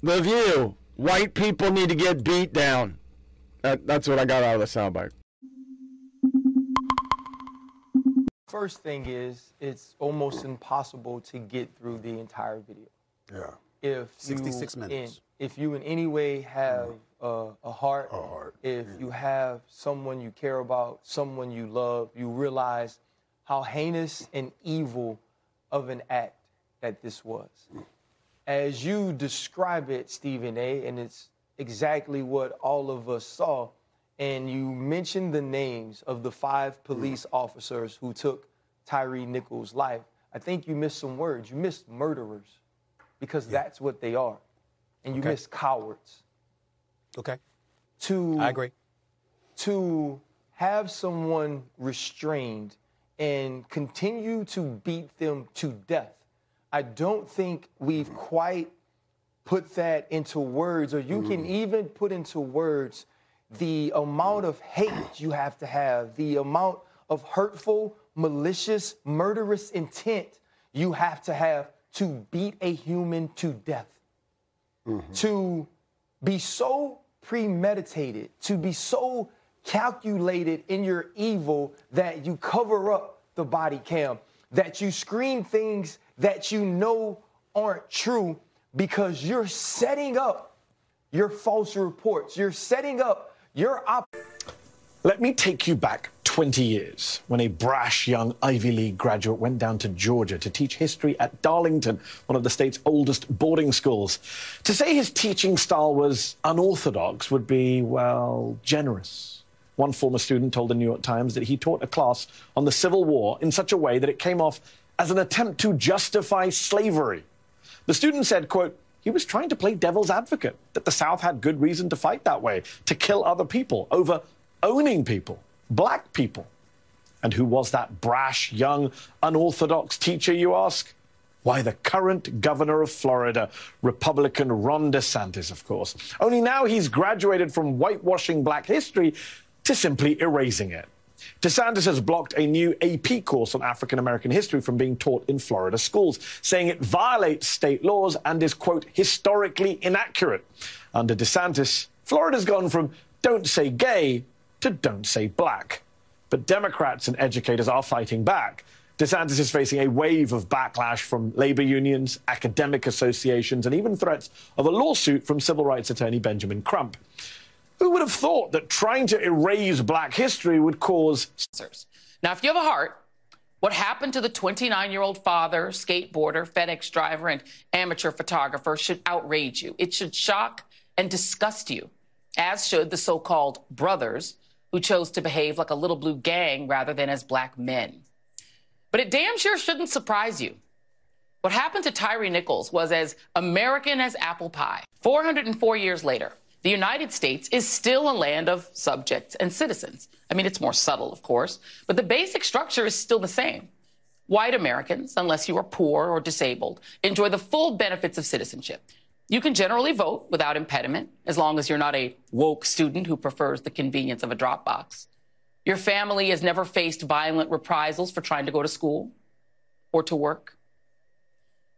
The View. White people need to get beat down. That, that's what I got out of the soundbite.
First thing is, it's almost impossible to get through the entire video.
Yeah.
If
66
you
minutes.
In, if you in any way have uh, a heart,
A heart,
if you have someone you care about, someone you love, you realize how heinous and evil of an act that this was. As you describe it, Stephen A., and it's exactly what all of us saw, and you mentioned the names of the five police officers who took Tyre Nichols' life, I think you missed some words. You missed murderers because that's what they are. And you
Okay.
missed cowards.
Okay.
To
I agree.
To have someone restrained and continue to beat them to death. I don't think we've quite put that into words, or you can even put into words the amount of hate you have to have, the amount of hurtful, malicious, murderous intent you have to have to beat a human to death. Mm-hmm. To be so premeditated, to be so calculated in your evil that you cover up the body cam, that you scream things that you know aren't true because you're setting up your false reports. You're setting up your op.
Let me take you back 20 years when a brash young Ivy League graduate went down to Georgia to teach history at Darlington, one of the state's oldest boarding schools. To say his teaching style was unorthodox would be, well, generous. One former student told the New York Times that he taught a class on the Civil War in such a way that it came off as an attempt to justify slavery. The student said, quote, he was trying to play devil's advocate, that the South had good reason to fight that way, to kill other people over owning people, black people. And who was that brash, young, unorthodox teacher, you ask? Why, the current governor of Florida, Republican Ron DeSantis, of course. Only now he's graduated from whitewashing black history to simply erasing it. DeSantis has blocked a new AP course on African American history from being taught in Florida schools, saying it violates state laws and is, quote, historically inaccurate. Under DeSantis, Florida's gone from don't say gay to don't say black. But Democrats and educators are fighting back. DeSantis is facing a wave of backlash from labor unions, academic associations, and even threats of a lawsuit from civil rights attorney Benjamin Crump. Who would have thought that trying to erase black history would cause
Now, if you have a heart, what happened to the 29 year old father, skateboarder, FedEx driver, and amateur photographer should outrage you. It should shock and disgust you, as should the so called brothers who chose to behave like a little blue gang rather than as black men. But it damn sure shouldn't surprise you. What happened to Tyre Nichols was as American as apple pie. 404 years later, the United States is still a land of subjects and citizens. I mean, it's more subtle, of course, but the basic structure is still the same. White Americans, unless you are poor or disabled, enjoy the full benefits of citizenship. You can generally vote without impediment, as long as you're not a woke student who prefers the convenience of a Dropbox. Your family has never faced violent reprisals for trying to go to school or to work.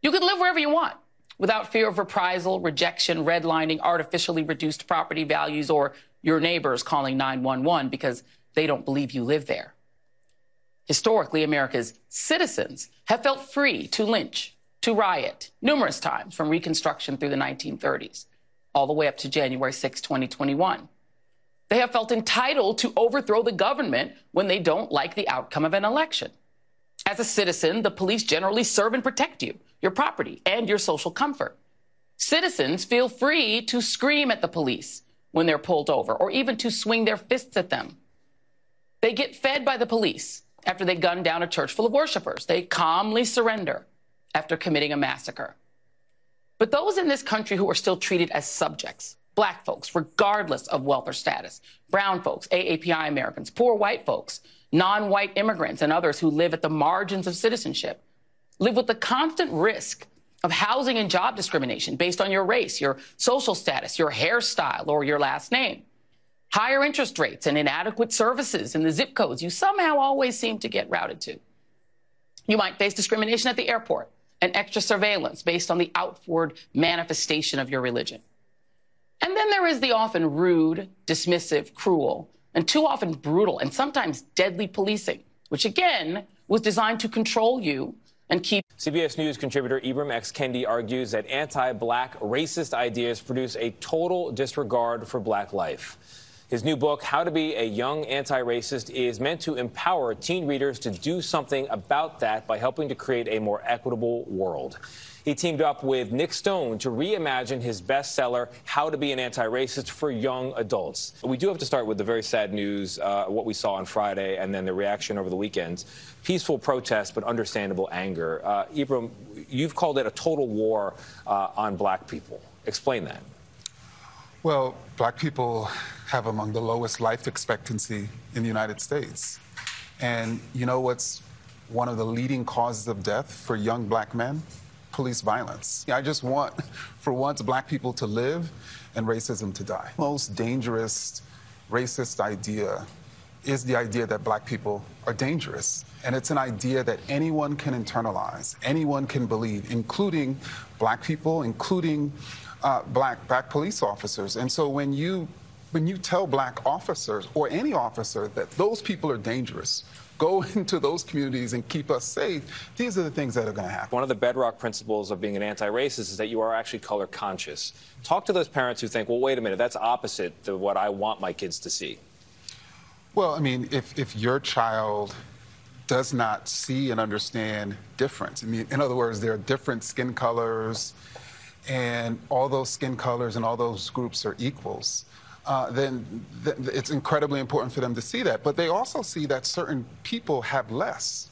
You can live wherever you want without fear of reprisal, rejection, redlining, artificially reduced property values, or your neighbors calling 911 because they don't believe you live there. Historically, America's citizens have felt free to lynch, to riot numerous times from Reconstruction through the 1930s, all the way up to January 6, 2021. They have felt entitled to overthrow the government when they don't like the outcome of an election. As a citizen, the police generally serve and protect you, your property, and your social comfort. Citizens feel free to scream at the police when they're pulled over or even to swing their fists at them. They get fed by the police after they gun down a church full of worshipers. They calmly surrender after committing a massacre. But those in this country who are still treated as subjects, black folks, regardless of wealth or status, brown folks, AAPI Americans, poor white folks, non white immigrants, and others who live at the margins of citizenship, live with the constant risk of housing and job discrimination based on your race, your social status, your hairstyle, or your last name. Higher interest rates and inadequate services in the zip codes you somehow always seem to get routed to. You might face discrimination at the airport and extra surveillance based on the outward manifestation of your religion. And then there is the often rude, dismissive, cruel, and too often brutal and sometimes deadly policing, which again was designed to control you and keep.
CBS News contributor Ibram X. Kendi argues that anti black racist ideas produce a total disregard for black life. His new book, How to Be a Young Anti Racist, is meant to empower teen readers to do something about that by helping to create a more equitable world. He teamed up with Nic Stone to reimagine his bestseller, How to Be an Anti-Racist for Young Adults. We do have to start with the very sad news, uh, what we saw on Friday, and then the reaction over the weekend. Peaceful protest, but understandable anger. Uh, Ibram, you've called it a total war uh, on black people. Explain that.
Well, black people have among the lowest life expectancy in the United States. And you know what's one of the leading causes of death for young black men? Police violence. I just want, for once, black people to live and racism to die. Most dangerous racist idea is the idea that black people are dangerous. And it's an idea that anyone can internalize, anyone can believe, including black people, including uh, black, black police officers. And so when you, when you tell black officers or any officer that those people are dangerous, go into those communities and keep us safe, these are the things that are going to happen.
One of the bedrock principles of being an anti racist is that you are actually color conscious. Talk to those parents who think, well, wait a minute, that's opposite to what I want my kids to see.
Well, I mean, if, if your child does not see and understand difference, I mean, in other words, there are different skin colors, and all those skin colors and all those groups are equals uh, then th- it's incredibly important for them to see that. But they also see that certain people have less.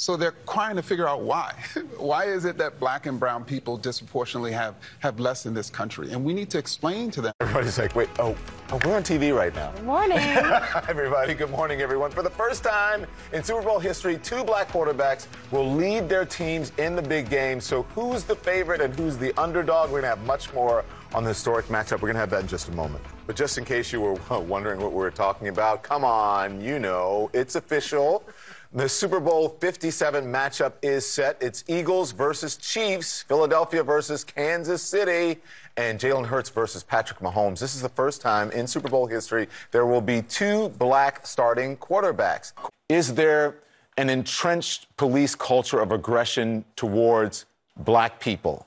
So they're trying to figure out why. why is it that black and brown people disproportionately have, have less in this country? And we need to explain to them.
Everybody's like, wait, oh, oh we're on TV right now.
Good morning.
Everybody, good morning, everyone. For the first time in Super Bowl history, two black quarterbacks will lead their teams in the big game. So who's the favorite and who's the underdog? We're going to have much more on the historic matchup. We're going to have that in just a moment. But just in case you were uh, wondering what we were talking about, come on, you know, it's official. The Super Bowl 57 matchup is set. It's Eagles versus Chiefs, Philadelphia versus Kansas City, and Jalen Hurts versus Patrick Mahomes. This is the first time in Super Bowl history there will be two black starting quarterbacks. Is there an entrenched police culture of aggression towards black people?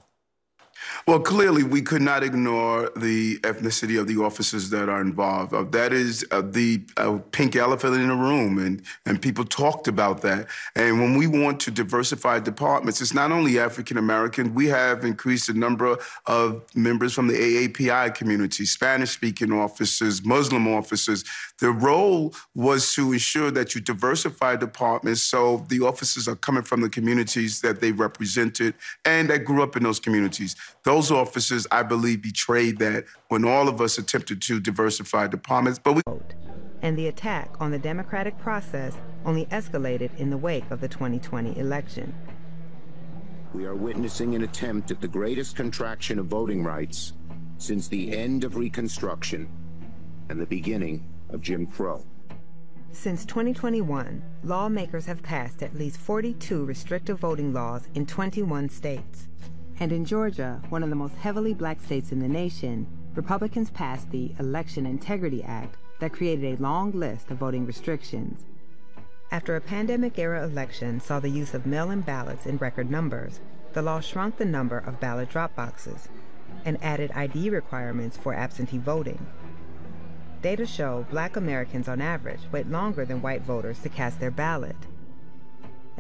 Well, clearly, we could not ignore the ethnicity of the officers that are involved. Uh, that is uh, the uh, pink elephant in the room, and, and people talked about that. And when we want to diversify departments, it's not only African American. We have increased the number of members from the AAPI community, Spanish speaking officers, Muslim officers. The role was to ensure that you diversify departments so the officers are coming from the communities that they represented and that grew up in those communities. Those officers, I believe, betrayed that when all of us attempted to diversify departments, but we.
And the attack on the democratic process only escalated in the wake of the 2020 election.
We are witnessing an attempt at the greatest contraction of voting rights since the end of Reconstruction and the beginning of Jim Crow.
Since 2021, lawmakers have passed at least 42 restrictive voting laws in 21 states. And in Georgia, one of the most heavily black states in the nation, Republicans passed the Election Integrity Act that created a long list of voting restrictions. After a pandemic era election saw the use of mail in ballots in record numbers, the law shrunk the number of ballot drop boxes and added ID requirements for absentee voting. Data show black Americans on average wait longer than white voters to cast their ballot.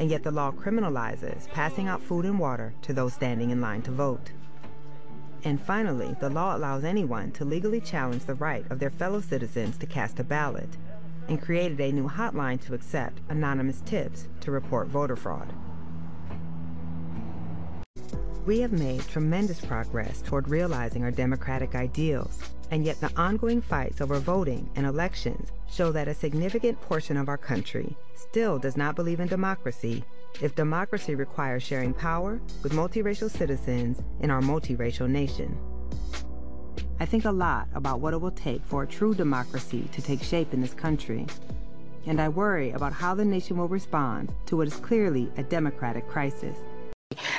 And yet the law criminalizes passing out food and water to those standing in line to vote. And finally, the law allows anyone to legally challenge the right of their fellow citizens to cast a ballot and created a new hotline to accept anonymous tips to report voter fraud. We have made tremendous progress toward realizing our democratic ideals, and yet the ongoing fights over voting and elections show that a significant portion of our country still does not believe in democracy if democracy requires sharing power with multiracial citizens in our multiracial nation. I think a lot about what it will take for a true democracy to take shape in this country, and I worry about how the nation will respond to what is clearly a democratic crisis.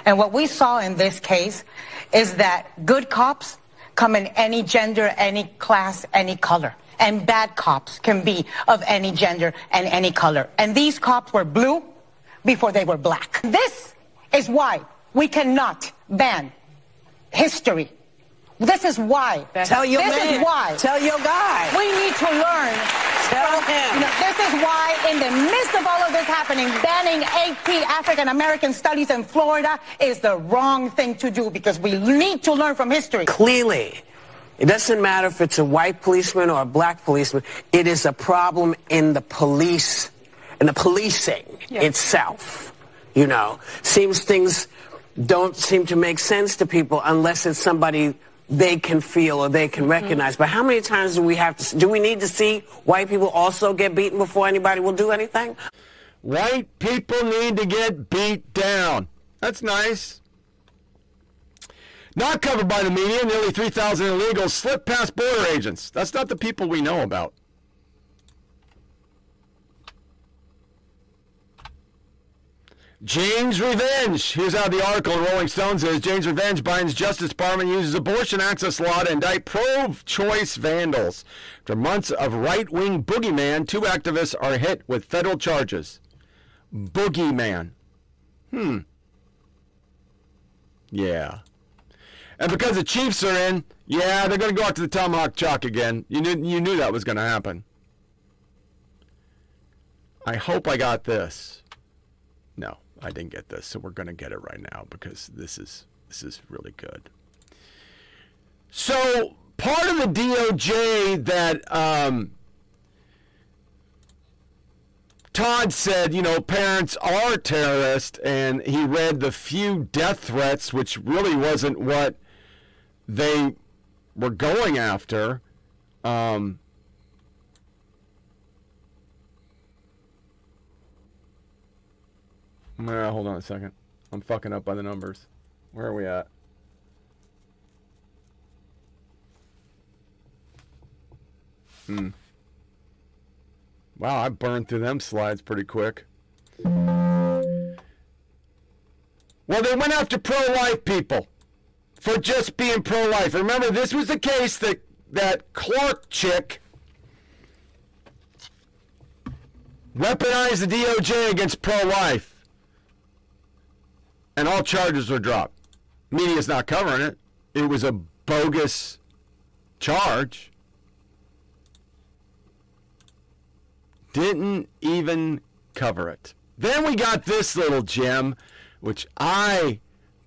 And what we saw in this case is that good cops come in any gender, any class, any color. And bad cops can be of any gender and any color. And these cops were blue before they were black. This is why we cannot ban history. This is why.
Tell your
this
man.
is why.
Tell your guy.
We need to learn.
Tell him.
you know, this is why, in the midst of all of this happening, banning AP African American Studies in Florida is the wrong thing to do because we need to learn from history.
Clearly, it doesn't matter if it's a white policeman or a black policeman. It is a problem in the police, in the policing itself. You know, seems things don't seem to make sense to people unless it's somebody they can feel or they can mm-hmm. recognize. But how many times do we have to? Do we need to see white people also get beaten before anybody will do anything?
White people need to get beat down. That's nice. Not covered by the media, nearly 3,000 illegals slip past border agents. That's not the people we know about. Jane's Revenge. Here's how the article in Rolling Stone says Jane's Revenge Biden's Justice Department uses abortion access law to indict pro choice vandals. After months of right wing boogeyman, two activists are hit with federal charges. Boogeyman. Hmm. Yeah. And because the Chiefs are in, yeah, they're going to go out to the Tomahawk Chop again. You knew, you knew that was going to happen. I hope I got this. I didn't get this, so we're going to get it right now because this is this is really good. So part of the DOJ that um, Todd said, you know, parents are terrorists, and he read the few death threats, which really wasn't what they were going after. Um, Nah, hold on a second. I'm fucking up by the numbers. Where are we at? Hmm. Wow, I burned through them slides pretty quick. Well, they went after pro-life people for just being pro-life. Remember, this was the case that that Clark chick weaponized the DOJ against pro-life, and all charges were dropped. Media's not covering it. It was a bogus charge. Didn't even cover it. Then we got this little gem, which I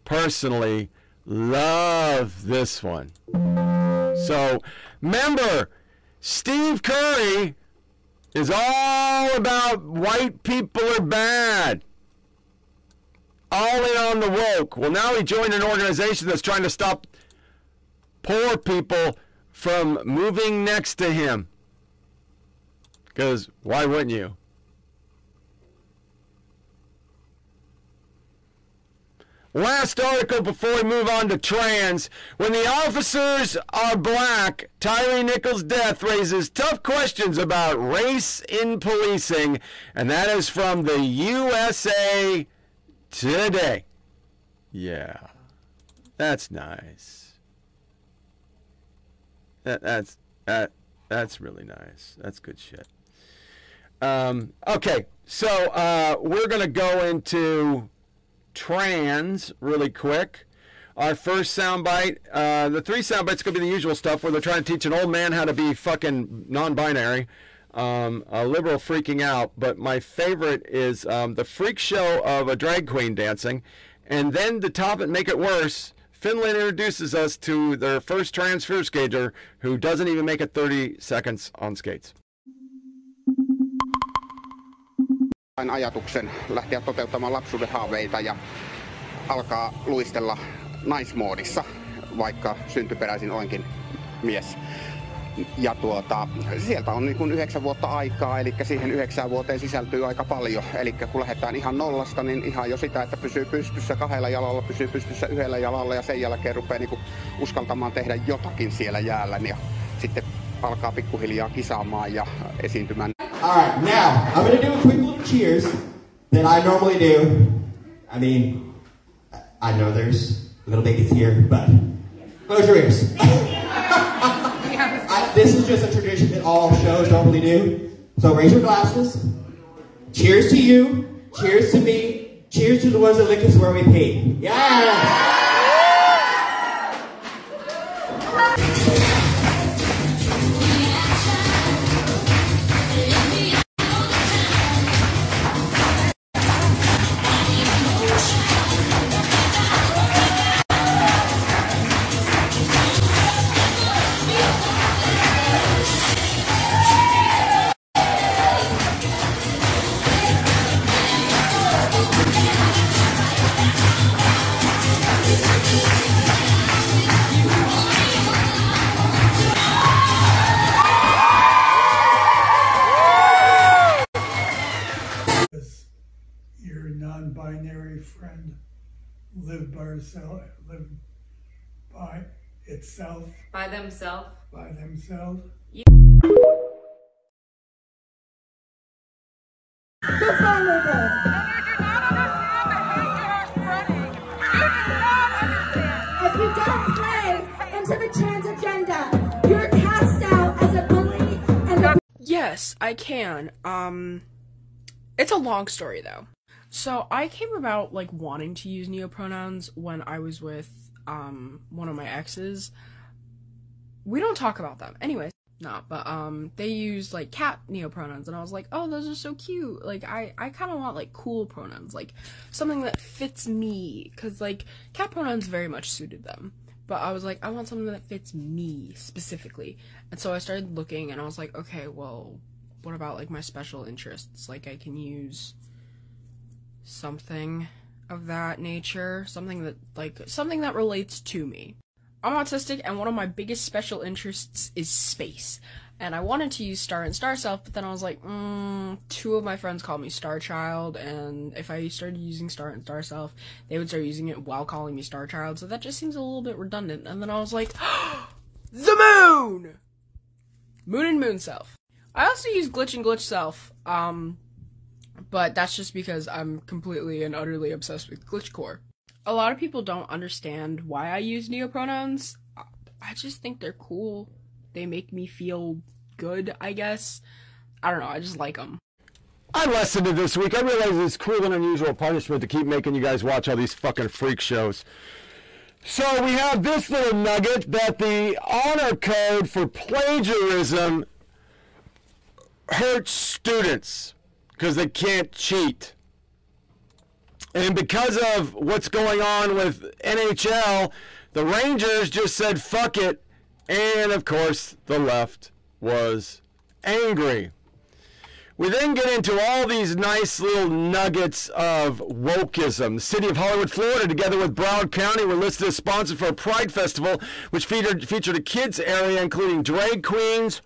personally love this one. So, remember, Steve Curry is all about white people are bad. All in on the woke. Well, now he joined an organization that's trying to stop poor people from moving next to him. Because why wouldn't you? Last article before we move on to trans. When the officers are black, Tyre Nichols' death raises tough questions about race in policing, and that is from the USA Today. Yeah, that's nice. That, that's that that's really nice. That's good shit. Um, okay, so uh, we're gonna go into trans really quick. our first soundbite. Uh, the three soundbites could be the usual stuff where they're trying to teach an old man how to be fucking non-binary. Um, a liberal freaking out, but my favorite is um, the freak show of a drag queen dancing, and then to top it, make it worse, Finland introduces us to their first transfer skater who doesn't even make it 30 seconds on skates.
Sain ajatuksen lähteä toteuttamaan lapsuuden haaveita ja alkaa luistella naismoodissa, vaikka syntyperäisin olenkin mies. Ja tuota, sieltä on niin kuin yhdeksän vuotta aikaa, eli siihen yhdeksään vuoteen sisältyy aika paljon. Eli kun lähdetään ihan nollasta, niin ihan jo sitä, että pysyy pystyssä kahdella jalalla, pysyy pystyssä yhdellä jalalla ja sen jälkeen rupeaa niin kuin uskaltamaan tehdä jotakin siellä jäällä. Ja sitten alkaa pikkuhiljaa kisaamaan ja esiintymään.
Now I'm gonna do a quick little cheers that I normally do. I mean, I know there's little babies here, but close your ears. This is just a tradition that all shows normally do. So raise your glasses. Cheers to you. Cheers to me. Cheers to the ones that lick us where we pee. Yeah.
Live by live by itself,
By themselves.
by themselves.
If you don't play into the trans agenda, you're cast out as a bully and a
Yes, I can. Um it's a long story though. So I came about like wanting to use neopronouns when I was with um one of my exes. We don't talk about them. Anyways, not, but um they used like cat neopronouns and I was like, "Oh, those are so cute." Like I I kind of want like cool pronouns, like something that fits me cuz like cat pronouns very much suited them. But I was like, I want something that fits me specifically. And so I started looking and I was like, okay, well, what about like my special interests? Like I can use something of that nature, something that like something that relates to me. I'm autistic and one of my biggest special interests is space. And I wanted to use Star and Star Self, but then I was like, mm, two of my friends call me Star Child, and if I started using Star and Star Self, they would start using it while calling me Star Child, so that just seems a little bit redundant. And then I was like, the moon! Moon and Moon Self. I also use Glitch and Glitch Self, um, but that's just because I'm completely and utterly obsessed with Glitchcore. A lot of people don't understand why I use neopronouns. I just think they're cool. They make me feel good, I guess. I don't know, I just like them.
I lessened it this week. I realize it's cruel and unusual punishment to keep making you guys watch all these fucking freak shows. So we have this little nugget that the honor code for plagiarism hurts students because they can't cheat. And because of what's going on with NHL, the Rangers just said fuck it. And of course, the left was angry. We then get into all these nice little nuggets of wokeism. The city of Hollywood, Florida, together with Broward County, were listed as sponsors for a Pride Festival, which featured, featured a kids area including drag queens,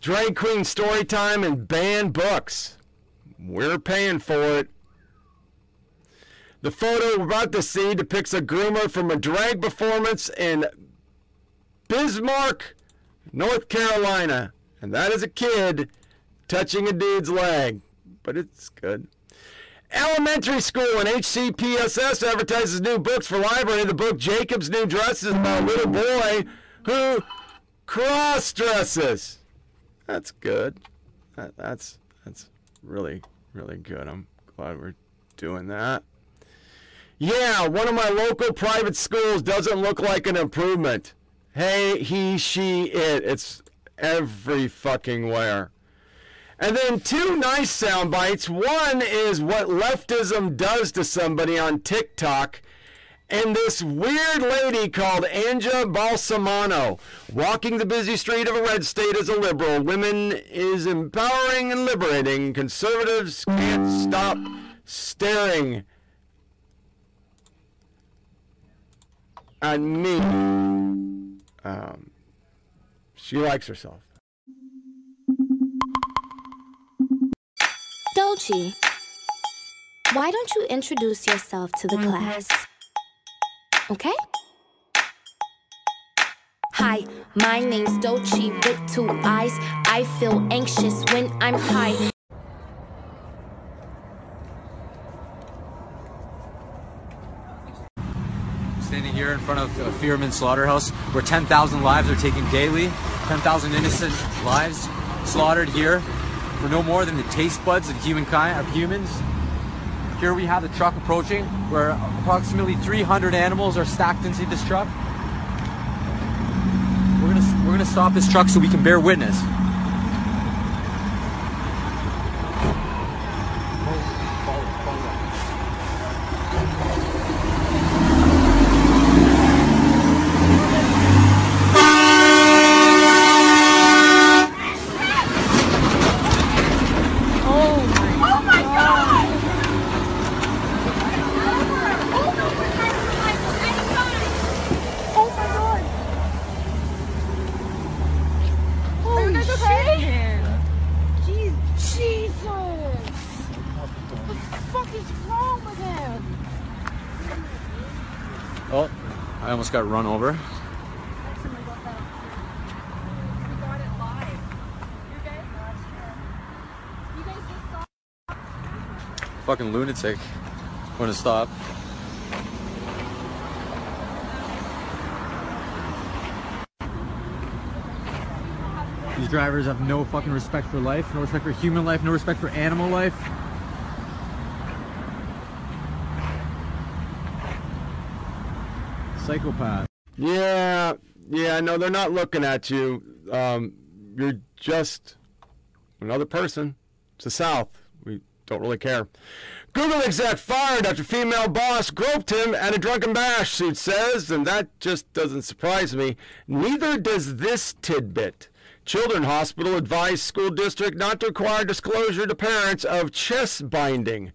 drag queen story time, and banned books. We're paying for it. The photo we're about to see depicts a groomer from a drag performance in Bismarck, North Carolina. And that is a kid touching a dude's leg. But it's good. Elementary school and HCPSS advertises new books for library. The book Jacob's New Dress is about a little boy who cross dresses. That's good. That, that's that's really really good. I'm glad we're doing that. Yeah, one of my local private schools doesn't look like an improvement. Hey, he, she, it. It's every fucking where. And then two nice sound bites. One is what leftism does to somebody on TikTok. And this weird lady called Anja Balsamano, walking the busy street of a red state as a liberal. Women is empowering and liberating. Conservatives can't stop staring at me. Um, she likes herself.
Dolce, why don't you introduce yourself to the class? Okay? Hi, my name's Dolce with two eyes. I feel anxious when I'm high.
Standing here in front of uh, Fearman Slaughterhouse, where 10,000 lives are taken daily, 10,000 innocent lives slaughtered here for no more than the taste buds of humankind, of humans. Here we have the truck approaching, where approximately 300 animals are stacked into this truck. We're gonna we're gonna stop this truck so we can bear witness.
Oh my god! Oh my god! Are you guys okay? Jeez, Jesus! What the fuck is wrong with him?
Oh, I almost got run over. Fucking lunatic. To stop? These drivers have no fucking respect for life, no respect for human life, no respect for animal life. Psychopath.
Yeah, yeah, no, they're not looking at you. Um, you're just another person. It's the South. We don't really care. Google exec fired after female boss groped him at a drunken bash, suit says, and that just doesn't surprise me. Neither does this tidbit. Children Hospital advised school district not to require disclosure to parents of chest binding.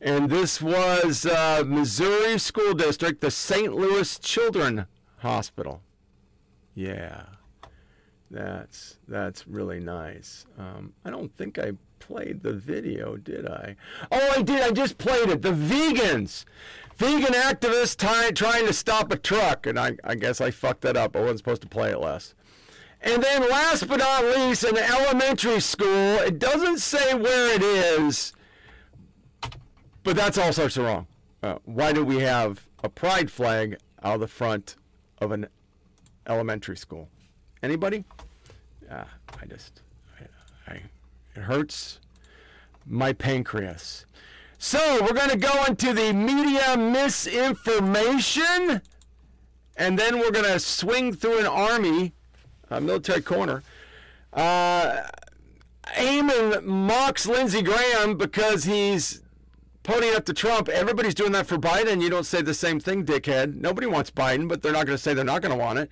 And this was uh, Missouri School District, the St. Louis Children Hospital. Yeah, that's that's really nice. Um, I don't think I played the video, did I? Oh, I did. I just played it. The vegans, vegan activists ty- trying to stop a truck, and I, I guess I fucked that up. I wasn't supposed to play it last. And then, last but not least, an elementary school. It doesn't say where it is, but that's all sorts of wrong. Uh, why do we have a pride flag out the front of an elementary school? Anybody? Uh, I just, I, I, it hurts my pancreas. So we're going to go into the media misinformation, and then we're going to swing through an army, a military corner. Uh, Eamon mocks Lindsey Graham because he's ponying up to Trump. Everybody's doing that for Biden. You don't say the same thing, dickhead. Nobody wants Biden, but they're not going to say they're not going to want it.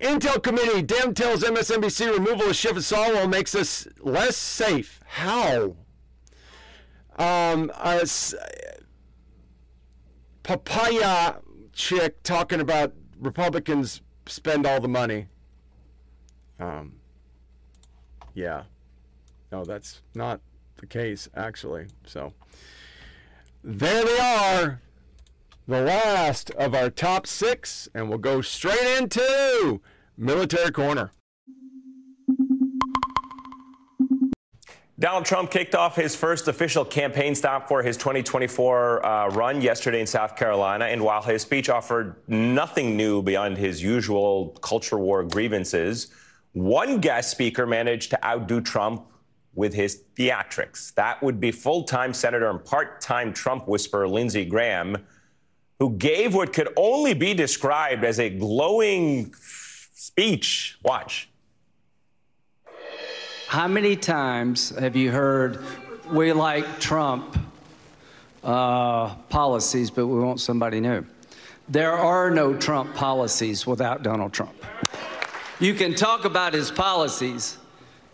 Intel Committee, Dem tells MSNBC removal of Schiff and Swalwell makes us less safe. How? Um, s- papaya chick talking about Republicans spend all the money. Um, yeah. No, that's not the case, actually. So there they are, the last of our top six, and we'll go straight into Military Corner.
Donald Trump kicked off his first official campaign stop for his 2024 uh, run yesterday in South Carolina. And while his speech offered nothing new beyond his usual culture war grievances, one guest speaker managed to outdo Trump with his theatrics. That would be full time Senator and part time Trump whisperer Lindsey Graham, who gave what could only be described as a glowing speech. Watch.
How many times have you heard we like Trump uh, policies, but we want somebody new? There are no Trump policies without Donald Trump. You can talk about his policies,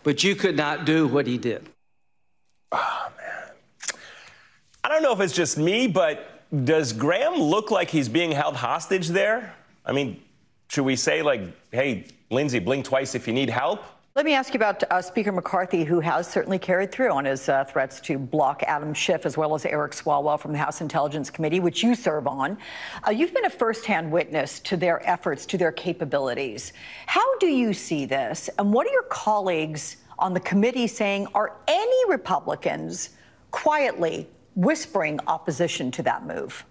but you could not do what he did. Oh, man.
I don't know if it's just me, but does Graham look like he's being held hostage there? I mean, should we say, like, hey, Lindsey, blink twice if you need help?
Let me ask you about uh, Speaker McCarthy, who has certainly carried through on his uh, threats to block Adam Schiff as well as Eric Swalwell from the House Intelligence Committee, which you serve on. Uh, you've been a firsthand witness to their efforts, to their capabilities. How do you see this? And what are your colleagues on the committee saying? Are any Republicans quietly whispering opposition to that move?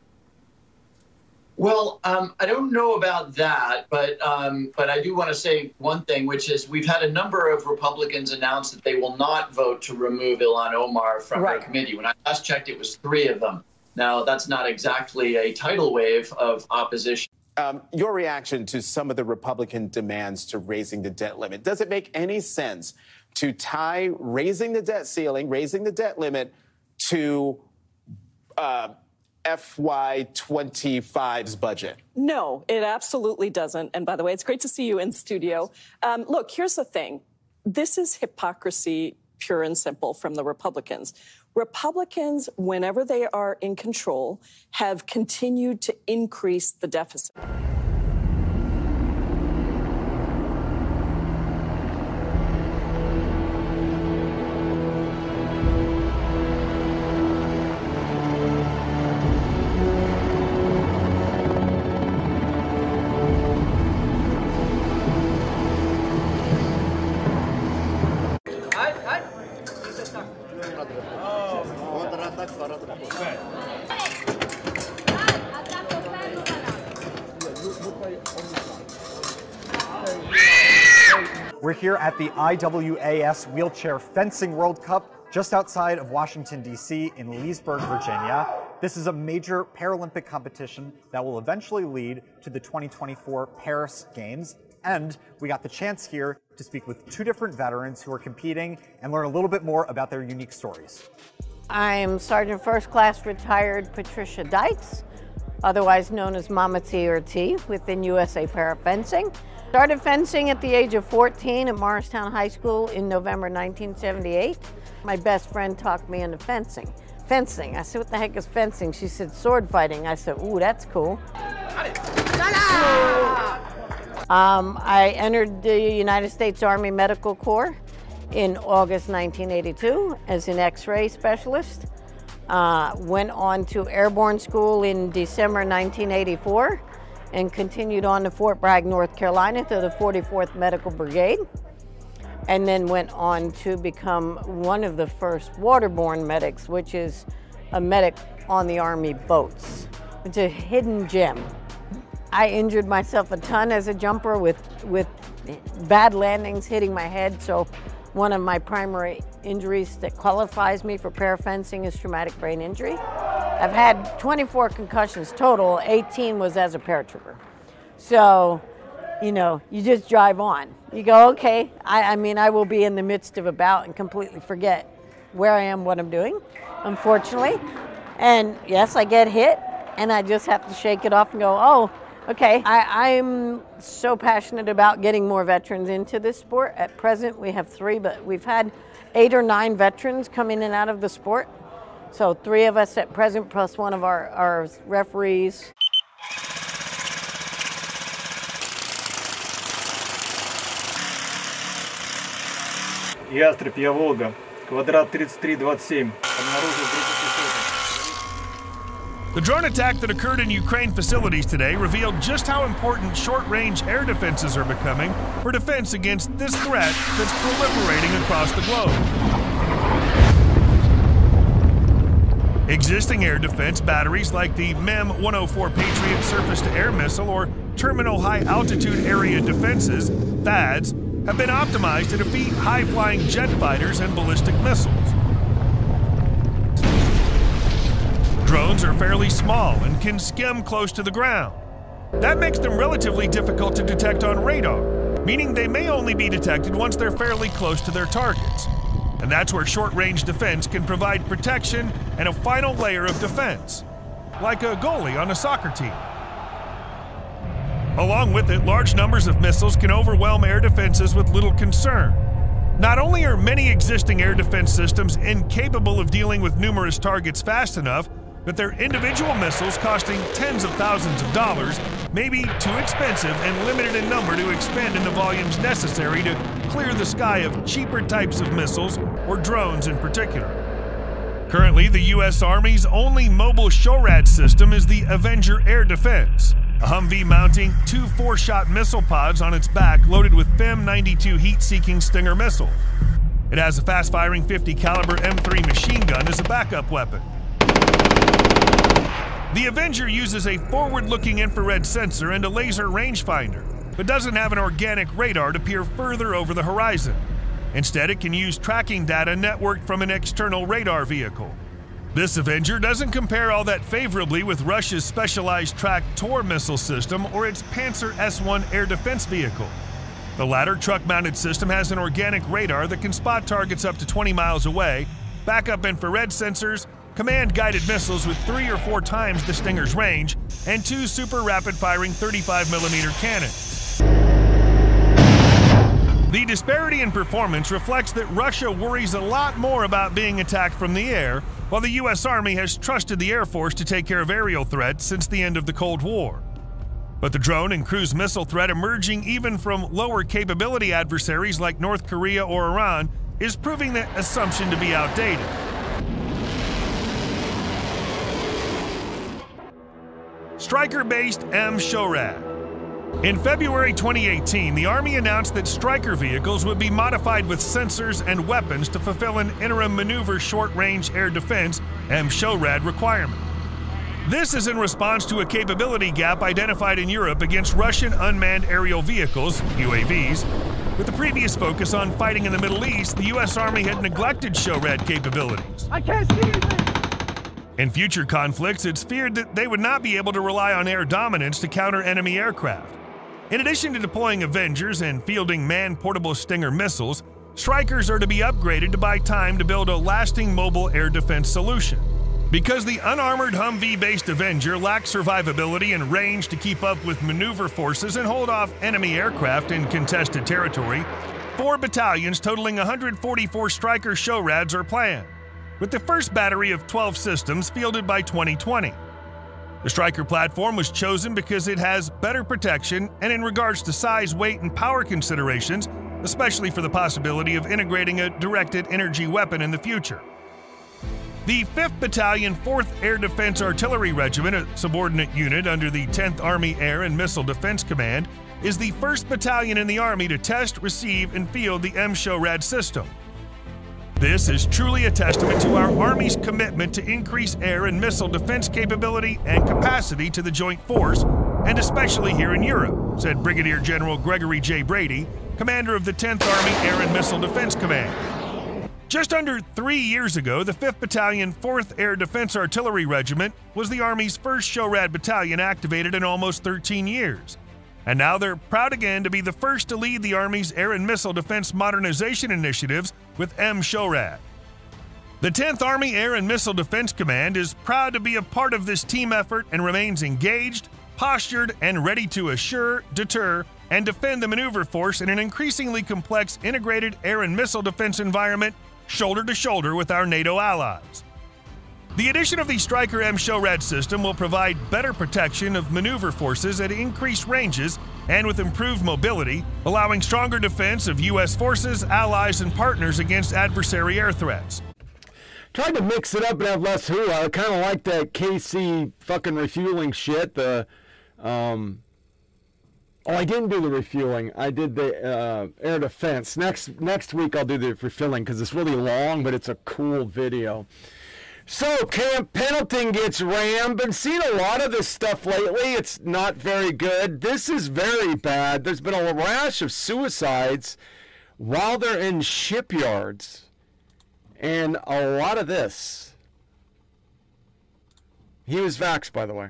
Well, um, I don't know about that, but um, but I do want to say one thing, which is we've had a number of Republicans announce that they will not vote to remove Ilhan Omar from
Right.
their committee. When I last checked, it was three of them. Now, that's not exactly a tidal wave of opposition.
Um, your reaction to some of the Republican demands to raising the debt limit. Does it make any sense to tie raising the debt ceiling, raising the debt limit to uh, FY25's budget?
No, it absolutely doesn't. And by the way, it's great to see you in studio. Um, look, here's the thing this is hypocrisy, pure and simple, from the Republicans. Republicans, whenever they are in control, have continued to increase the deficit.
At the IWAS Wheelchair Fencing World Cup just outside of Washington, D.C., in Leesburg, Virginia. This is a major Paralympic competition that will eventually lead to the 2024 Paris Games. And we got the chance here to speak with two different veterans who are competing and learn a little bit more about their unique stories.
I'm Sergeant First Class retired Patricia Dykes, otherwise known as Mama T or T within USA Para Fencing. Started fencing at the age of 14 at Morristown High School in November 1978. My best friend talked me into fencing. Fencing. I said, what the heck is fencing? She said, sword fighting. I said, ooh, that's cool. Um, I entered the United States Army Medical Corps in August 1982 as an X-ray specialist. Uh, went on to airborne school in December 1984 and continued on to Fort Bragg, North Carolina to the 44th Medical Brigade. And then went on to become one of the first waterborne medics, which is a medic on the Army boats. It's a hidden gem. I injured myself a ton as a jumper with, with bad landings hitting my head. So one of my primary injuries that qualifies me for parafencing is traumatic brain injury. I've had 24 concussions total, 18 was as a paratrooper. So, you know, you just drive on. You go, okay, I, I mean, I will be in the midst of a bout and completely forget where I am, what I'm doing, unfortunately. And yes, I get hit, and I just have to shake it off and go, oh, okay. I, I'm so passionate about getting more veterans into this sport. At present, we have three, but we've had eight or nine veterans come in and out of the sport. So three of us at present, plus one of our, our referees.
Ястреб, я Волга. Квадрат 3327. Обнаружил
the drone attack that occurred in Ukraine facilities today revealed just how important short range air defenses are becoming for defense against this threat that's proliferating across the globe. Existing air defense batteries like the MIM 104 Patriot surface to air missile or terminal high altitude area defenses, THAADs, have been optimized to defeat high flying jet fighters and ballistic missiles. Are fairly small and can skim close to the ground. That makes them relatively difficult to detect on radar, meaning they may only be detected once they're fairly close to their targets. And that's where short range defense can provide protection and a final layer of defense, like a goalie on a soccer team. Along with it, large numbers of missiles can overwhelm air defenses with little concern. Not only are many existing air defense systems incapable of dealing with numerous targets fast enough, but their individual missiles costing tens of thousands of dollars may be too expensive and limited in number to expend in the volumes necessary to clear the sky of cheaper types of missiles or drones in particular. Currently, the U.S. Army's only mobile SHORAD system is the Avenger Air Defense, a Humvee mounting two four shot missile pods on its back loaded with FIM 92 heat seeking Stinger missiles. It has a fast firing 50 caliber M3 machine gun as a backup weapon. The Avenger uses a forward looking infrared sensor and a laser rangefinder, but doesn't have an organic radar to peer further over the horizon. Instead, it can use tracking data networked from an external radar vehicle. This Avenger doesn't compare all that favorably with Russia's specialized tracked Tor missile system or its Pantsir S 1 air defense vehicle. The latter truck mounted system has an organic radar that can spot targets up to 20 miles away, backup infrared sensors, command guided missiles with three or four times the Stinger's range, and two super rapid firing 35mm cannons. The disparity in performance reflects that Russia worries a lot more about being attacked from the air, while the U.S. Army has trusted the Air Force to take care of aerial threats since the end of the Cold War. But the drone and cruise missile threat emerging even from lower capability adversaries like North Korea or Iran is proving that assumption to be outdated. Stryker based M. SHORAD. In February 2018, the Army announced that Stryker vehicles would be modified with sensors and weapons to fulfill an interim maneuver short range air defense M. SHORAD requirement. This is in response to a capability gap identified in Europe against Russian unmanned aerial vehicles, UAVs. With the previous focus on fighting in the Middle East, the U.S. Army had neglected SHORAD capabilities.
I can't see anything.
In future conflicts, it's feared that they would not be able to rely on air dominance to counter enemy aircraft. In addition to deploying Avengers and fielding man portable Stinger missiles, Strykers are to be upgraded to buy time to build a lasting mobile air defense solution. Because the unarmored Humvee based Avenger lacks survivability and range to keep up with maneuver forces and hold off enemy aircraft in contested territory, four battalions totaling 144 Stryker SHORADs are planned with the first battery of 12 systems fielded by 2020. The Stryker platform was chosen because it has better protection and, in regards to size, weight, and power considerations, especially for the possibility of integrating a directed energy weapon in the future. The 5th Battalion, 4th Air Defense Artillery Regiment, a subordinate unit under the 10th Army Air and Missile Defense Command, is the first battalion in the Army to test, receive, and field the M SHORAD system. This is truly a testament to our Army's commitment to increase air and missile defense capability and capacity to the Joint Force, and especially here in Europe, said Brigadier General Gregory J. Brady, commander of the 10th Army Air and Missile Defense Command. Just under three years ago, the 5th Battalion, 4th Air Defense Artillery Regiment was the Army's first SHORAD battalion activated in almost 13 years. And now they're proud again to be the first to lead the Army's air and missile defense modernization initiatives with M. SHORAD. The 10th Army Air and Missile Defense Command is proud to be a part of this team effort and remains engaged, postured, and ready to assure, deter, and defend the maneuver force in an increasingly complex integrated air and missile defense environment, shoulder to shoulder with our NATO allies. The addition of the Stryker M SHORAD system will provide better protection of maneuver forces at increased ranges and with improved mobility, allowing stronger defense of U.S. forces, allies, and partners against adversary air threats.
Tried to mix it up and have less hula. I kind of like that KC fucking refueling shit. The, um, oh, I didn't do the refueling. I did the uh, air defense. Next next week I'll do the refueling because it's really long, but it's a cool video. So Camp Pendleton gets rammed. Been seeing a lot of this stuff lately. It's not very good. This is very bad. There's been a rash of suicides while they're in shipyards, and a lot of this. He was vaxxed, by the way.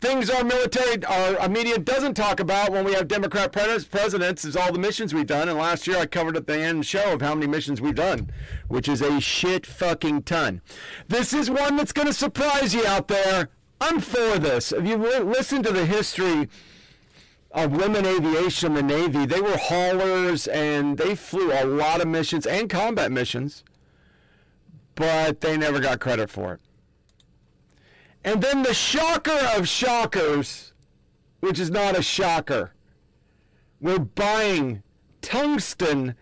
Things our military, our, media doesn't talk about when we have Democrat pres- presidents is all the missions we've done. And last year I covered at the end show of how many missions we've done, which is a shit fucking ton. This is one that's going to surprise you out there. I'm for this. If you li- listen to the history of women aviation in the Navy, they were haulers and they flew a lot of missions and combat missions, but they never got credit for it. And then the shocker of shockers, which is not a shocker, we're buying tungsten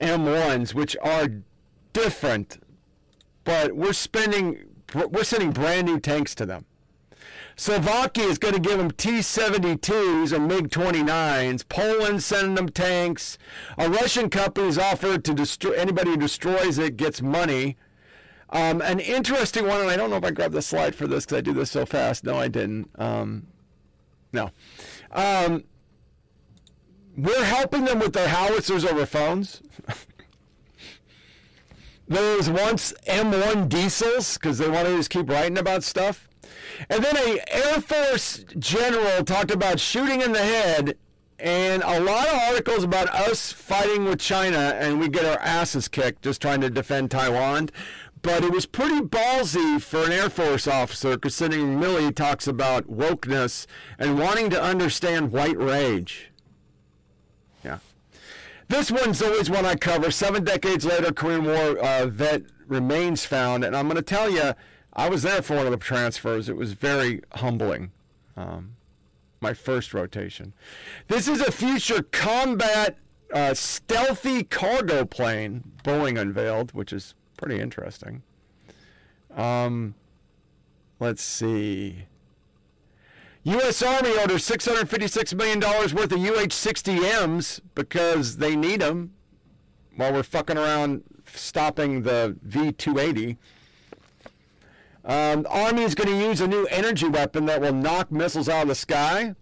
M1s, which are different, but we're spending, we're sending brand new tanks to them. Slovakia is going to give them T-72s or MiG-29s. Poland sending them tanks. A Russian company has offered to destroy anybody who destroys it gets money. Um, an interesting one, and I don't know if I grabbed the slide for this because I do this so fast. No, I didn't. Um, no. Um, we're helping them with their howitzers over phones. there was once M1 diesels because they wanted to just keep writing about stuff. And then a Air Force general talked about shooting in the head and a lot of articles about us fighting with China and we get our asses kicked just trying to defend Taiwan. But it was pretty ballsy for an Air Force officer, considering Milley talks about wokeness and wanting to understand white rage. Yeah. This one's always one I cover. Seven decades later, Korean War uh, vet remains found. And I'm going to tell you, I was there for one of the transfers. It was very humbling. Um, my first rotation. This is a future combat uh, stealthy cargo plane Boeing unveiled, which is pretty interesting. Um, let's see. U.S. Army orders $656 million worth of UH-60Ms because they need them while we're fucking around stopping the V-280. Um, Army is going to use a new energy weapon that will knock missiles out of the sky.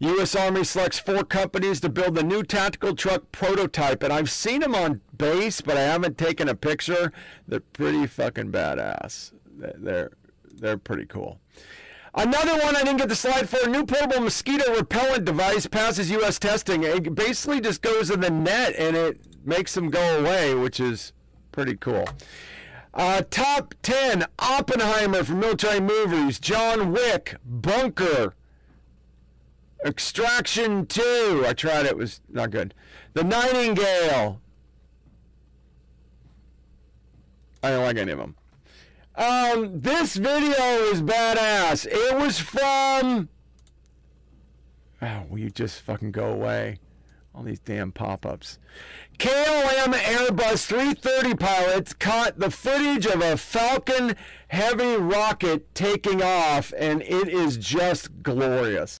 U.S. Army selects four companies to build the new tactical truck prototype, and I've seen them on base, but I haven't taken a picture. They're pretty fucking badass. They're they're pretty cool. Another one I didn't get the slide for. a New portable mosquito repellent device passes U.S. testing. It basically just goes in the net and it makes them go away, which is pretty cool. Uh, top 10 Oppenheimer from Military Movies, John Wick, Bunker, Extraction 2. I tried it, was not good. The Nightingale. I don't like any of them. Um, this video is badass. It was from. Oh, will you just fucking go away? All these damn pop ups. KLM Airbus 330 pilots caught the footage of a Falcon Heavy rocket taking off, and it is just glorious.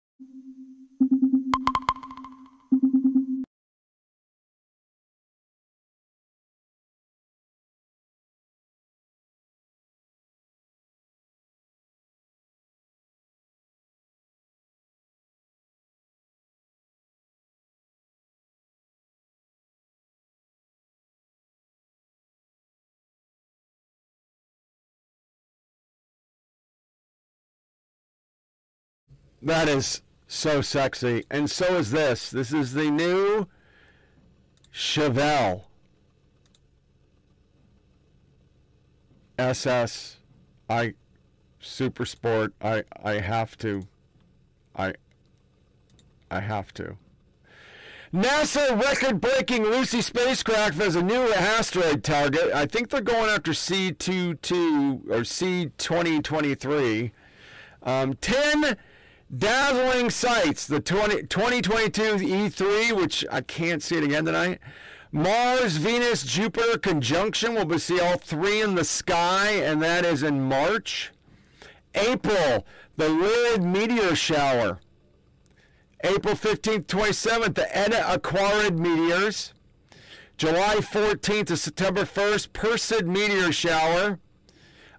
That is so sexy. And so is this. This is the new Chevelle SS. I Super Sport. I I have to. I I have to. NASA record-breaking Lucy spacecraft as a new asteroid target. I think they're going after C22 or C2023. Um, 10 dazzling sights. The 20, 2022 E3, which I can't see it again tonight. Mars, Venus, Jupiter conjunction. We'll see all three in the sky, and that is in March. April, the Lyrid meteor shower. April 15th, 27th, the Eta Aquarid meteors. July 14th to September 1st, Perseid meteor shower.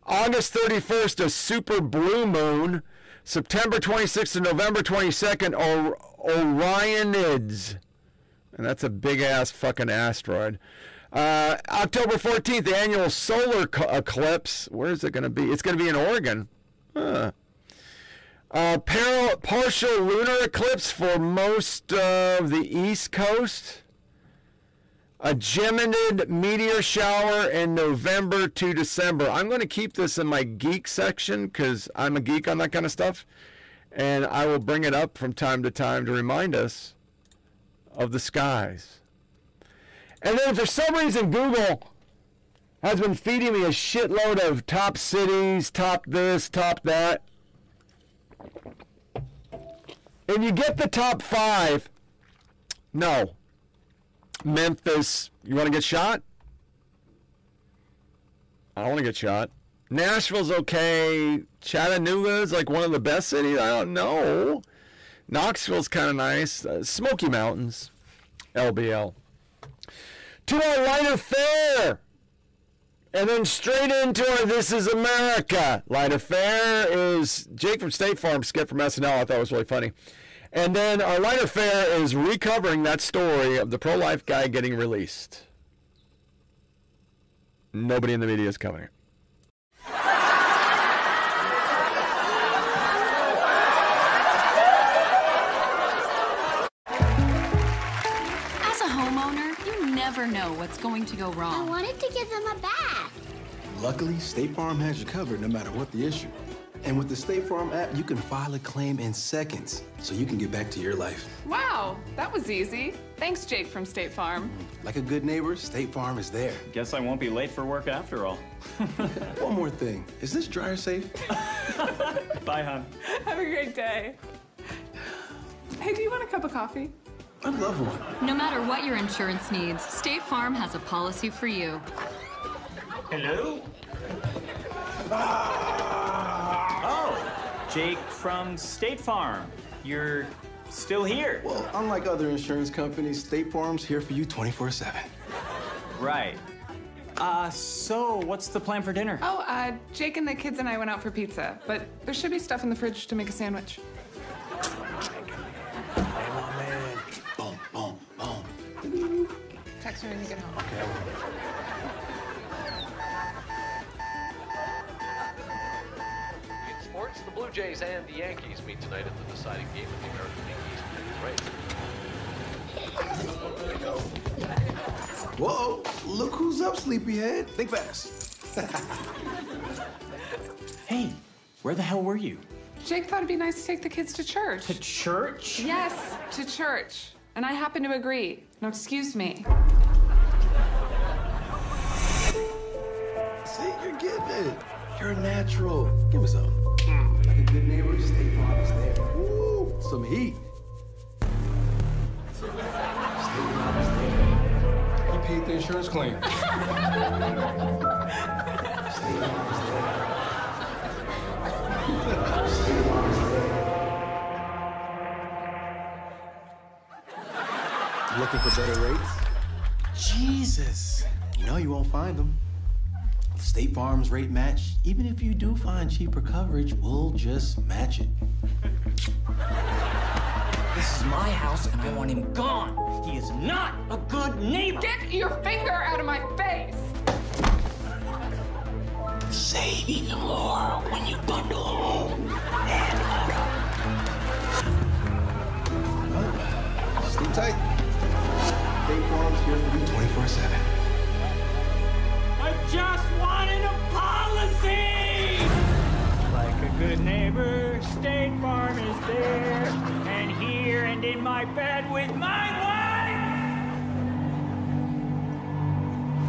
August 31st, a super blue moon. September 26th to November 22nd, or- Orionids. And that's a big ass fucking asteroid. Uh, October 14th, the annular solar co- eclipse. Where is it going to be? It's going to be in Oregon. Huh. Uh, par- partial lunar eclipse for most of the East Coast. A Geminid meteor shower in November to December. I'm going to keep this in my geek section because I'm a geek on that kind of stuff. And I will bring it up from time to time to remind us of the skies. And then for some reason, Google has been feeding me a shitload of top cities, top this, top that. And you get the top five. No. Memphis, you want to get shot? I don't want to get shot. Nashville's okay. Chattanooga's like one of the best cities. I don't know. Knoxville's kind of nice. Uh, Smoky Mountains, LBL. To our light of fare. And then straight into our This Is America. Light of fare is Jake from State Farm, Skip from SNL. I thought it was really funny. And then our light of fare is recovering that story of the pro life guy getting released. Nobody in the media is covering it.
As a homeowner, you never know what's going to go wrong.
I wanted to give them a bath.
Luckily, State Farm has you covered no matter what the issue. And with the State Farm app, you can file a claim in seconds so you can get back to your life.
Wow, that was easy. Thanks, Jake from State Farm.
Like a good neighbor, State Farm is there.
Guess I won't be late for work after all.
One more thing is this dryer safe?
Bye, hon.
Have a great day. Hey, do you want a cup of coffee?
I'd love one.
No matter what your insurance needs, State Farm has a policy for you.
Hello? Oh, Jake from State Farm. You're still here.
Well, unlike other insurance companies, State Farm's here for you 24 7.
Right. Uh, so what's the plan for dinner?
Oh, uh, Jake and the kids and I went out for pizza, but there should be stuff in the fridge to make a sandwich.
Boom, boom, boom.
Text me when you get home.
In Blue Jays and the Yankees meet tonight at the deciding game of the American League East race.
Whoa, look who's up, sleepyhead. Think fast.
Hey, where the hell were you?
Jake thought it'd be nice to take the kids to church.
To church?
Yes, to church. And I happen to agree. Now, excuse me.
See, you're getting it. You're a natural. Give me some. Like a good neighbor, State Farm is there. Woo, some heat. State Farm is there. He paid the insurance claim. State Farm is there. State Farm is there. Looking for better rates? Jesus. You know you won't find them. State Farm's rate match, even if you do find cheaper coverage, we'll just match it.
This is my house and I want him gone. He is not a good neighbor.
Get your finger out of my face!
Save even more when you bundle home
Stay tight. State Farm's here for you 24 7.
I just wanted a policy!
Like a good neighbor, State Farm is there. And here and in my bed with my wife.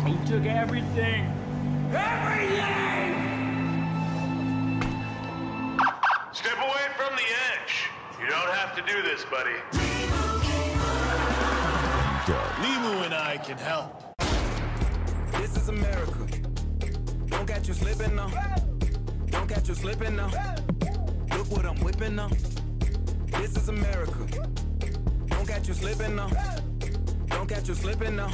He took everything. Everything!
Step away from the edge. You don't have to do this, buddy.
Limu and I can help. This is America. Don't catch you slipping now. Don't catch you slipping now. Look what I'm whipping now. This is America. Don't catch you slipping now. Don't catch you slipping now.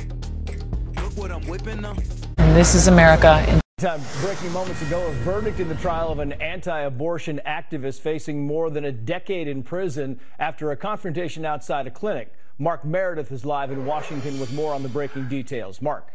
Look what I'm whipping now.
And this is America. In-
Time breaking moments ago, a verdict in the trial of an anti abortion activist facing more than a decade in prison after a confrontation outside a clinic. Mark Meredith is live in Washington with more on the breaking details. Mark.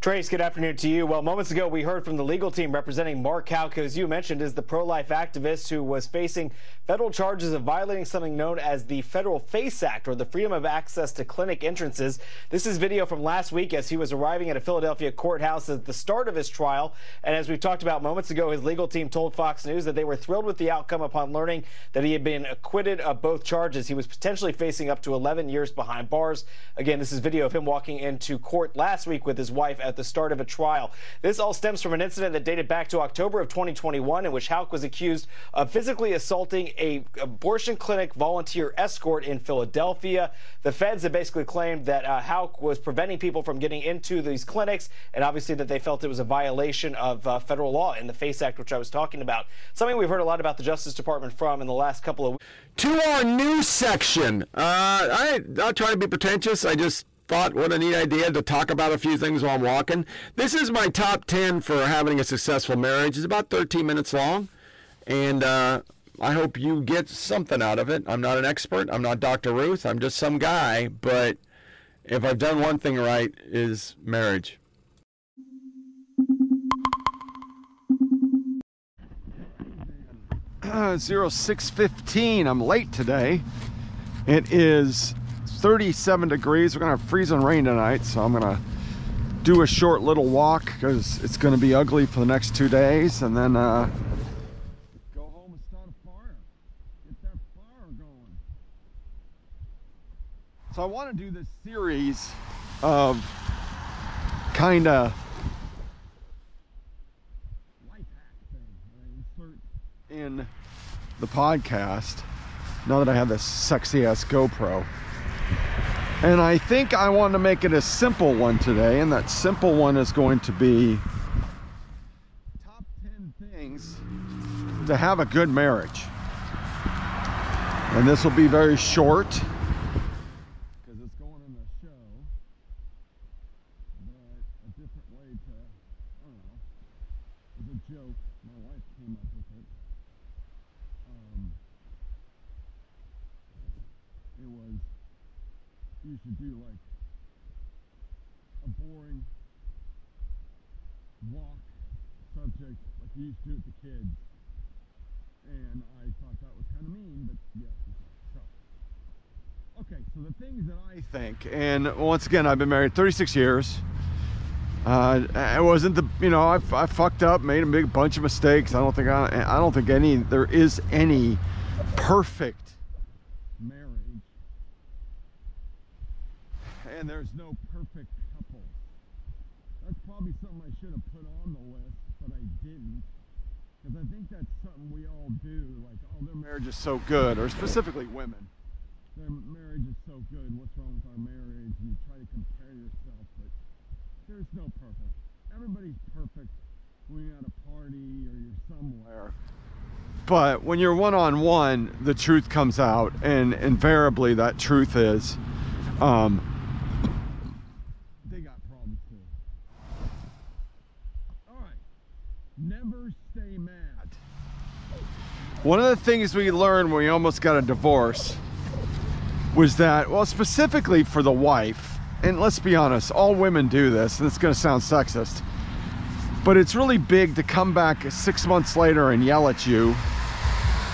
Trace, good afternoon to you. Well, moments ago, we heard from the legal team representing Mark who, as you mentioned, is the pro life activist who was facing federal charges of violating something known as the Federal FACE Act, or the Freedom of Access to Clinic Entrances. This is video from last week as he was arriving at a Philadelphia courthouse at the start of his trial. And as we talked about moments ago, his legal team told Fox News that they were thrilled with the outcome upon learning that he had been acquitted of both charges. He was potentially facing up to 11 years behind bars. Again, this is video of him walking into court last week with his wife at the start of a trial. This all stems from an incident that dated back to October of 2021 in which Houck was accused of physically assaulting a abortion clinic volunteer escort in Philadelphia. The feds have basically claimed that uh, Houck was preventing people from getting into these clinics and obviously that they felt it was a violation of uh, federal law in the FACE Act, which I was talking about. Something we've heard a lot about the Justice Department from in the last couple of weeks.
To our news section. Uh, I, I'll try to be pretentious. I just thought what a neat idea to talk about a few things while I'm walking. This is my top 10 for having a successful marriage. It's about 13 minutes long. And uh, I hope you get something out of it. I'm not an expert. I'm not Dr. Ruth. I'm just some guy. But if I've done one thing right, is marriage. Uh, 0615. I'm late today. It is 37 degrees. We're gonna have freezing rain tonight, so I'm gonna do a short little walk because it's gonna be ugly for the next two days, and then uh, go home and start a fire. Get that fire going. So I want to do this series of kind of in the podcast now that I have this sexy ass GoPro. And I think I want to make it a simple one today, and that simple one is going to be top 10 things to have a good marriage. And this will be very short because it's going in the show, but a different way to, I don't know, it's a joke. My wife came up with it. Um, it was you should do like a boring walk subject like you used to with the kids. And I thought that was kind of mean, but yes. So, okay, so the things that I think, and once again, I've been married 36 years. Uh, I wasn't the, you know, I, I fucked up, made a big bunch of mistakes. I don't think I, I don't think any, there is any perfect marriage. and there's no perfect couple. That's probably something I should have put on the list, but I didn't. Because I think that's something we all do. Like, oh, their marriage is so good, or specifically women. Their marriage is so good. What's wrong with our marriage? And you try to compare yourself, but there's no perfect. Everybody's perfect when you're at a party or you're somewhere. But when you're one on one, the truth comes out, and invariably that truth is um, Never stay mad. One of the things we learned when we almost got a divorce was that, well, specifically for the wife, and let's be honest, all women do this, and it's going to sound sexist, but it's really big to come back six months later and yell at you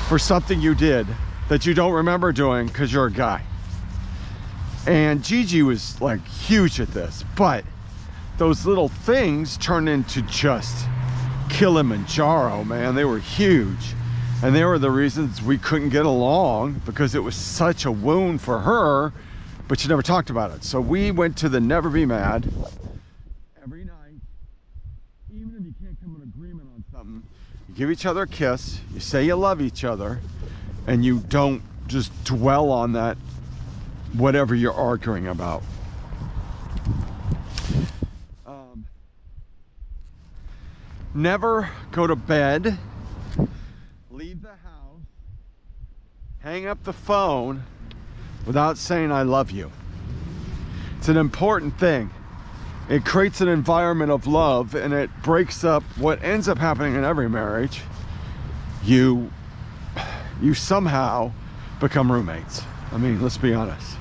for something you did that you don't remember doing because you're a guy. And Gigi was like huge at this, but those little things turn into just Kilimanjaro, man. They were huge. And they were the reasons we couldn't get along because it was such a wound for her, but she never talked about it. So we went to the Never Be Mad every night, even if you can't come to an agreement on something. You give each other a kiss, you say you love each other, and you don't just dwell on that, whatever you're arguing about. Um, never go to bed, leave the house, hang up the phone without saying I love you. It's an important thing. It creates an environment of love and it breaks up what ends up happening in every marriage. You you somehow become roommates. I mean, let's be honest.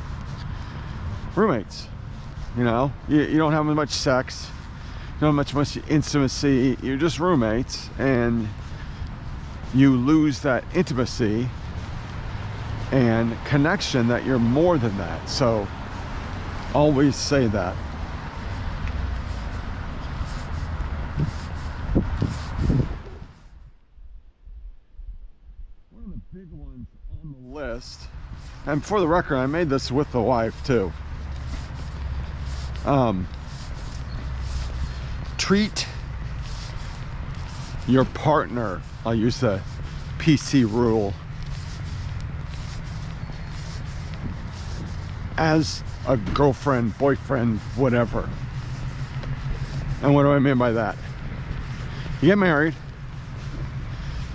Roommates. You know, you, you don't have much sex not much much intimacy. You're just roommates, and you lose that intimacy and connection that you're more than that. So always say that. One of the big ones on the list, and for the record, I made this with the wife too. Um, treat your partner, I'll use the PC rule, as a girlfriend, boyfriend, whatever. And what do I mean by that? You get married,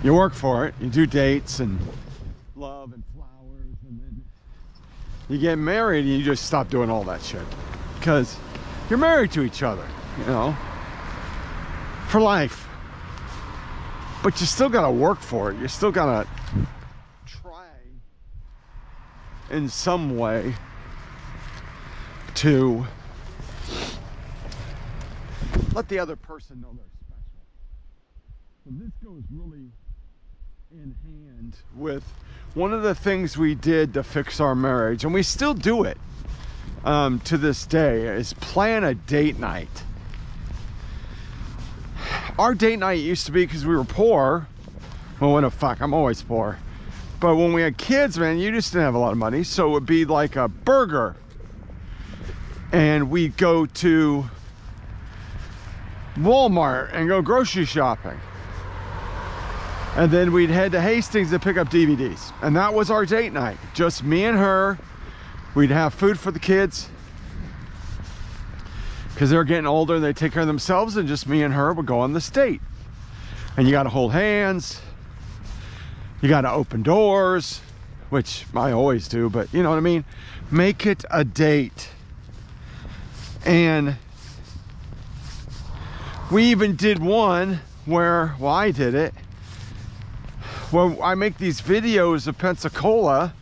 you work for it, you do dates and love and flowers, and then you get married and you just stop doing all that shit. Because you're married to each other, you know, for life. But you still gotta work for it. You still gotta try in some way to let the other person know they're special. So this goes really in hand with one of the things we did to fix our marriage, and we still do it um, to this day, is plan a date night. Our date night used to be because we were poor. Well, what the fuck? I'm always poor. But when we had kids, man, you just didn't have a lot of money. So it would be like a burger. And we'd go to Walmart and go grocery shopping. And then we'd head to Hastings to pick up DVDs. And that was our date night. Just me and her. We'd have food for the kids. Because they're getting older and they take care of themselves. And just me and her would go on the state And you got to hold hands. You got to open doors. Which I always do. But you know what I mean? Make it a date. And we even did one where, well, I did it. Well, I make these videos of Pensacola.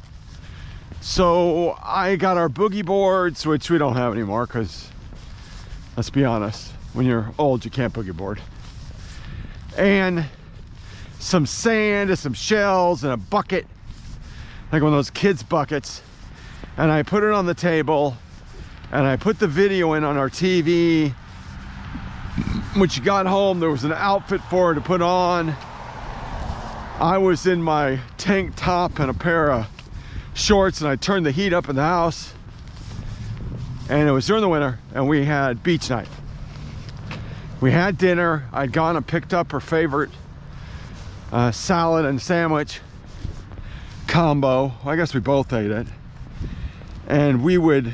So I got our boogie boards, which we don't have anymore because, let's be honest, when you're old, you can't boogie board. And some sand and some shells and a bucket, like one of those kids' buckets. And I put it on the table and I put the video in on our TV. When she got home, there was an outfit for her to put on. I was in my tank top and a pair of shorts and I turned the heat up in the house. And it was during the winter and we had beach night. We had dinner. I'd gone and picked up her favorite uh, salad and sandwich combo. I guess we both ate it. And we would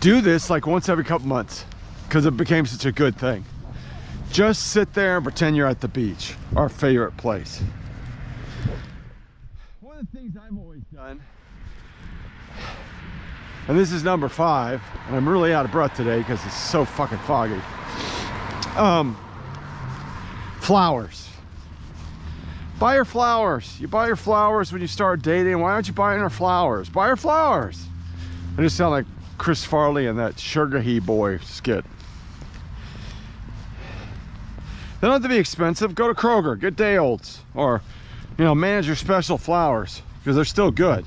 do this like once every couple months because it became such a good thing. Just sit there and pretend you're at the beach, our favorite place. One of the things I've always done, and this is number five, and I'm really out of breath today because it's so fucking foggy. Um, flowers. Buy her flowers. You buy her flowers when you start dating. Why aren't you buying her flowers? Buy her flowers. I just sound like Chris Farley in that Sugar He Boy skit. They don't have to be expensive. Go to Kroger, get day olds, or you know, manage your special flowers because they're still good.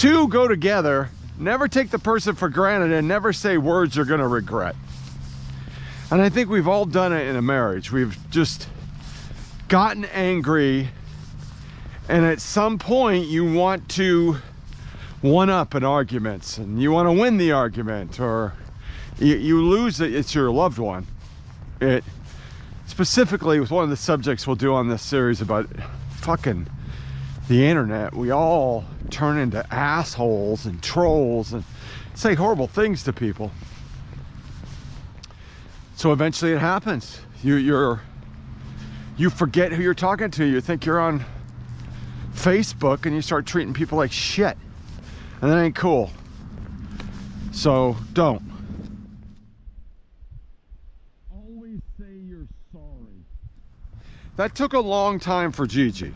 Two go together. Never take the person for granted and never say words you're going to regret. And I think we've all done it in a marriage. We've just gotten angry and at some point you want to one up in arguments and you want to win the argument or you, you lose it it's your loved one it specifically with one of the subjects we'll do on this series about fucking the internet we all turn into assholes and trolls and say horrible things to people so eventually it happens you you're you forget who you're talking to you think you're on Facebook and you start treating people like shit. And that ain't cool. So don't. Always say you're sorry. That took a long time for Gigi.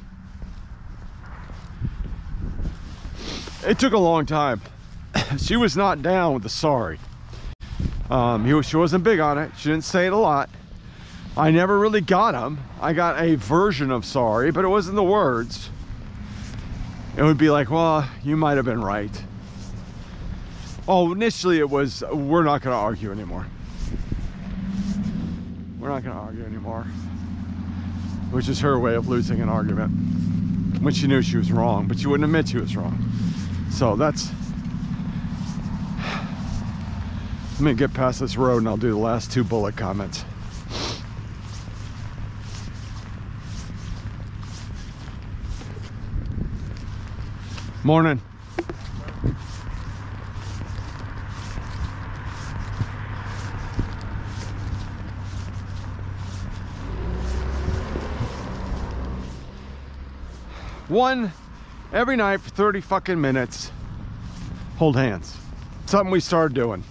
It took a long time. she was not down with the sorry. Um, he, she wasn't big on it. She didn't say it a lot. I never really got him. I got a version of sorry, but it wasn't the words. It would be like, well, you might have been right. Oh, initially it was, we're not going to argue anymore. We're not going to argue anymore. Which is her way of losing an argument. When she knew she was wrong, but she wouldn't admit she was wrong. So that's, let me get past this road and I'll do the last two bullet comments. Morning. One every night for 30 fucking minutes. Hold hands. Something we started doing.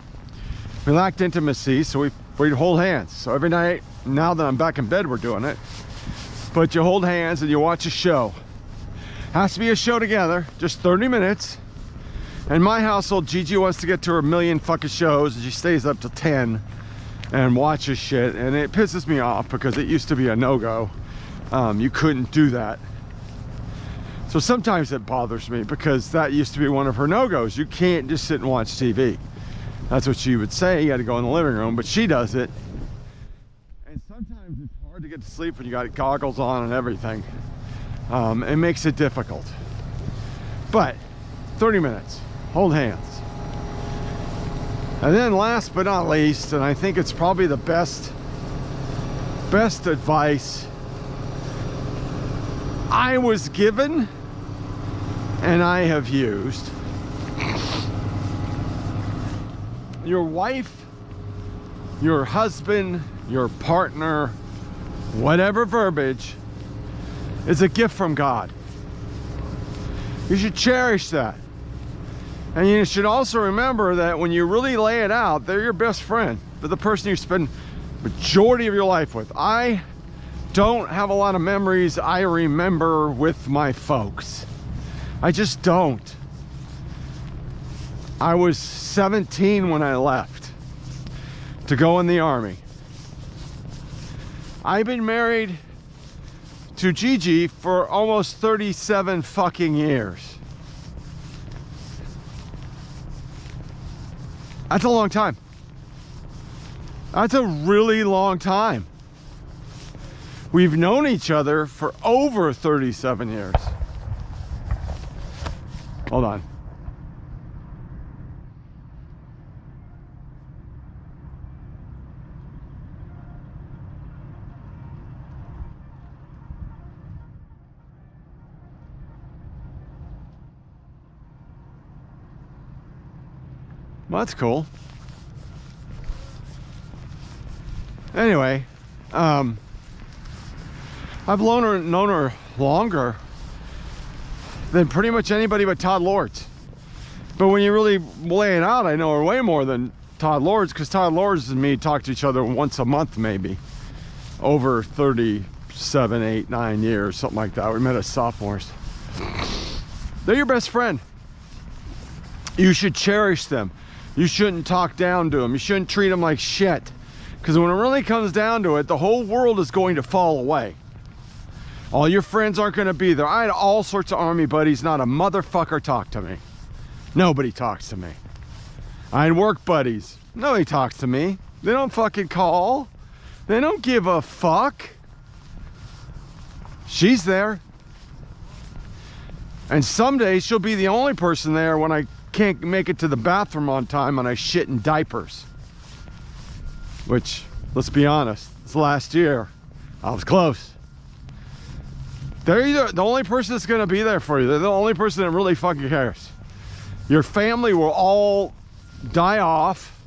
We lacked intimacy, so we we'd hold hands. So every night, now that I'm back in bed, we're doing it. But you hold hands and you watch a show. Has to be a show together, just 30 minutes. In my household, Gigi wants to get to her million fucking shows and she stays up to 10 and watches shit. And it pisses me off because it used to be a no-go. Um, you couldn't do that. So sometimes it bothers me because that used to be one of her no-goes. You can't just sit and watch TV. That's what she would say. You got to go in the living room, but she does it. And sometimes it's hard to get to sleep when you got goggles on and everything. Um, it makes it difficult. But 30 minutes, hold hands. And then last but not least, and I think it's probably the best, best advice I was given and I have used. Your wife, your husband, your partner, whatever verbiage, is a gift from God. You should cherish that. And you should also remember that when you really lay it out, they're your best friend. They're the person you spend majority of your life with. I don't have a lot of memories I remember with my folks. I just don't. I was 17 when I left to go in the army. I've been married to Gigi for almost 37 fucking years. That's a long time. That's a really long time. We've known each other for over 37 years. Hold on. Well, that's cool. Anyway, um, I've known her, known her longer than pretty much anybody but Todd Lords. But when you really lay it out, I know her way more than Todd Lords because Todd Lords and me talk to each other once a month, maybe over 37, 8, 9 years, something like that. We met as sophomores. They're your best friend. You should cherish them. You shouldn't talk down to them. You shouldn't treat them like shit. Because when it really comes down to it, the whole world is going to fall away. All your friends aren't going to be there. I had all sorts of army buddies. Not a motherfucker talked to me. Nobody talks to me. I had work buddies. Nobody talks to me. They don't fucking call. They don't give a fuck. She's there. And someday she'll be the only person there when I can't make it to the bathroom on time and I shit in diapers. Which, let's be honest, this last year, I was close. They're either the only person that's gonna be there for you. They're the only person that really fucking cares. Your family will all die off,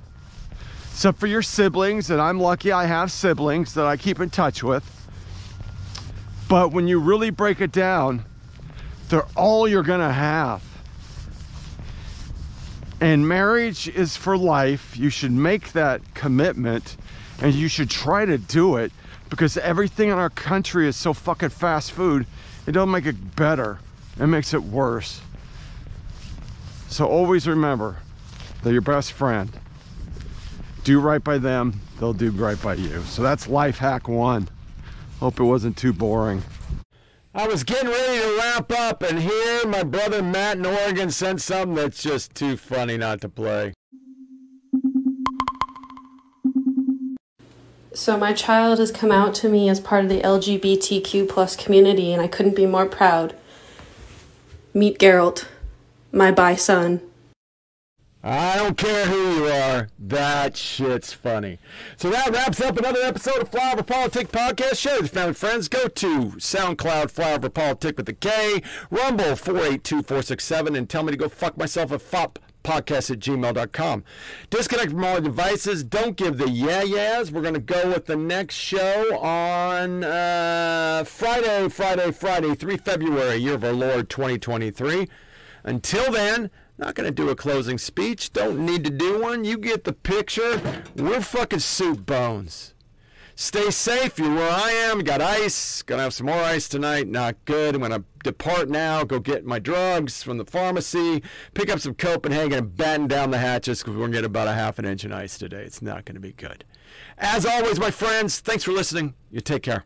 except for your siblings, and I'm lucky I have siblings that I keep in touch with. But when you really break it down, they're all you're gonna have. And marriage is for life. You should make that commitment and you should try to do it because everything in our country is so fucking fast food. It don't make it better. It makes it worse.
So always remember, they're your best friend. Do right by them, they'll do right by you. So that's life hack one. Hope it wasn't too boring. I was getting ready to wrap up, and here my brother Matt in Oregon sent something that's just too funny not to play.
So my child has come out to me as part of the LGBTQ plus community, and I couldn't be more proud. Meet Geralt, my bi son.
I don't care who you are. That shit's funny. So that wraps up another episode of Flyover Politik Podcast. Share with family friends. Go to SoundCloud Flyover Politik with a K, Rumble 482467, and tell me to go fuck myself a FOP podcast at gmail.com. Disconnect from all devices. Don't give the yeah yeahs. We're going to go with the next show on uh, Friday, Friday, Friday, 3 February, year of our Lord 2023. Until then, not going to do a closing speech. Don't need to do one. You get the picture. We're fucking soup bones. Stay safe. You're where I am. Got ice. Gonna have some more ice tonight. Not good. I'm gonna depart now. Go get my drugs from the pharmacy. Pick up some Copenhagen and batten down the hatches because we're gonna get about a half an inch of ice today. It's not gonna be good. As always, my friends, thanks for listening. You take care.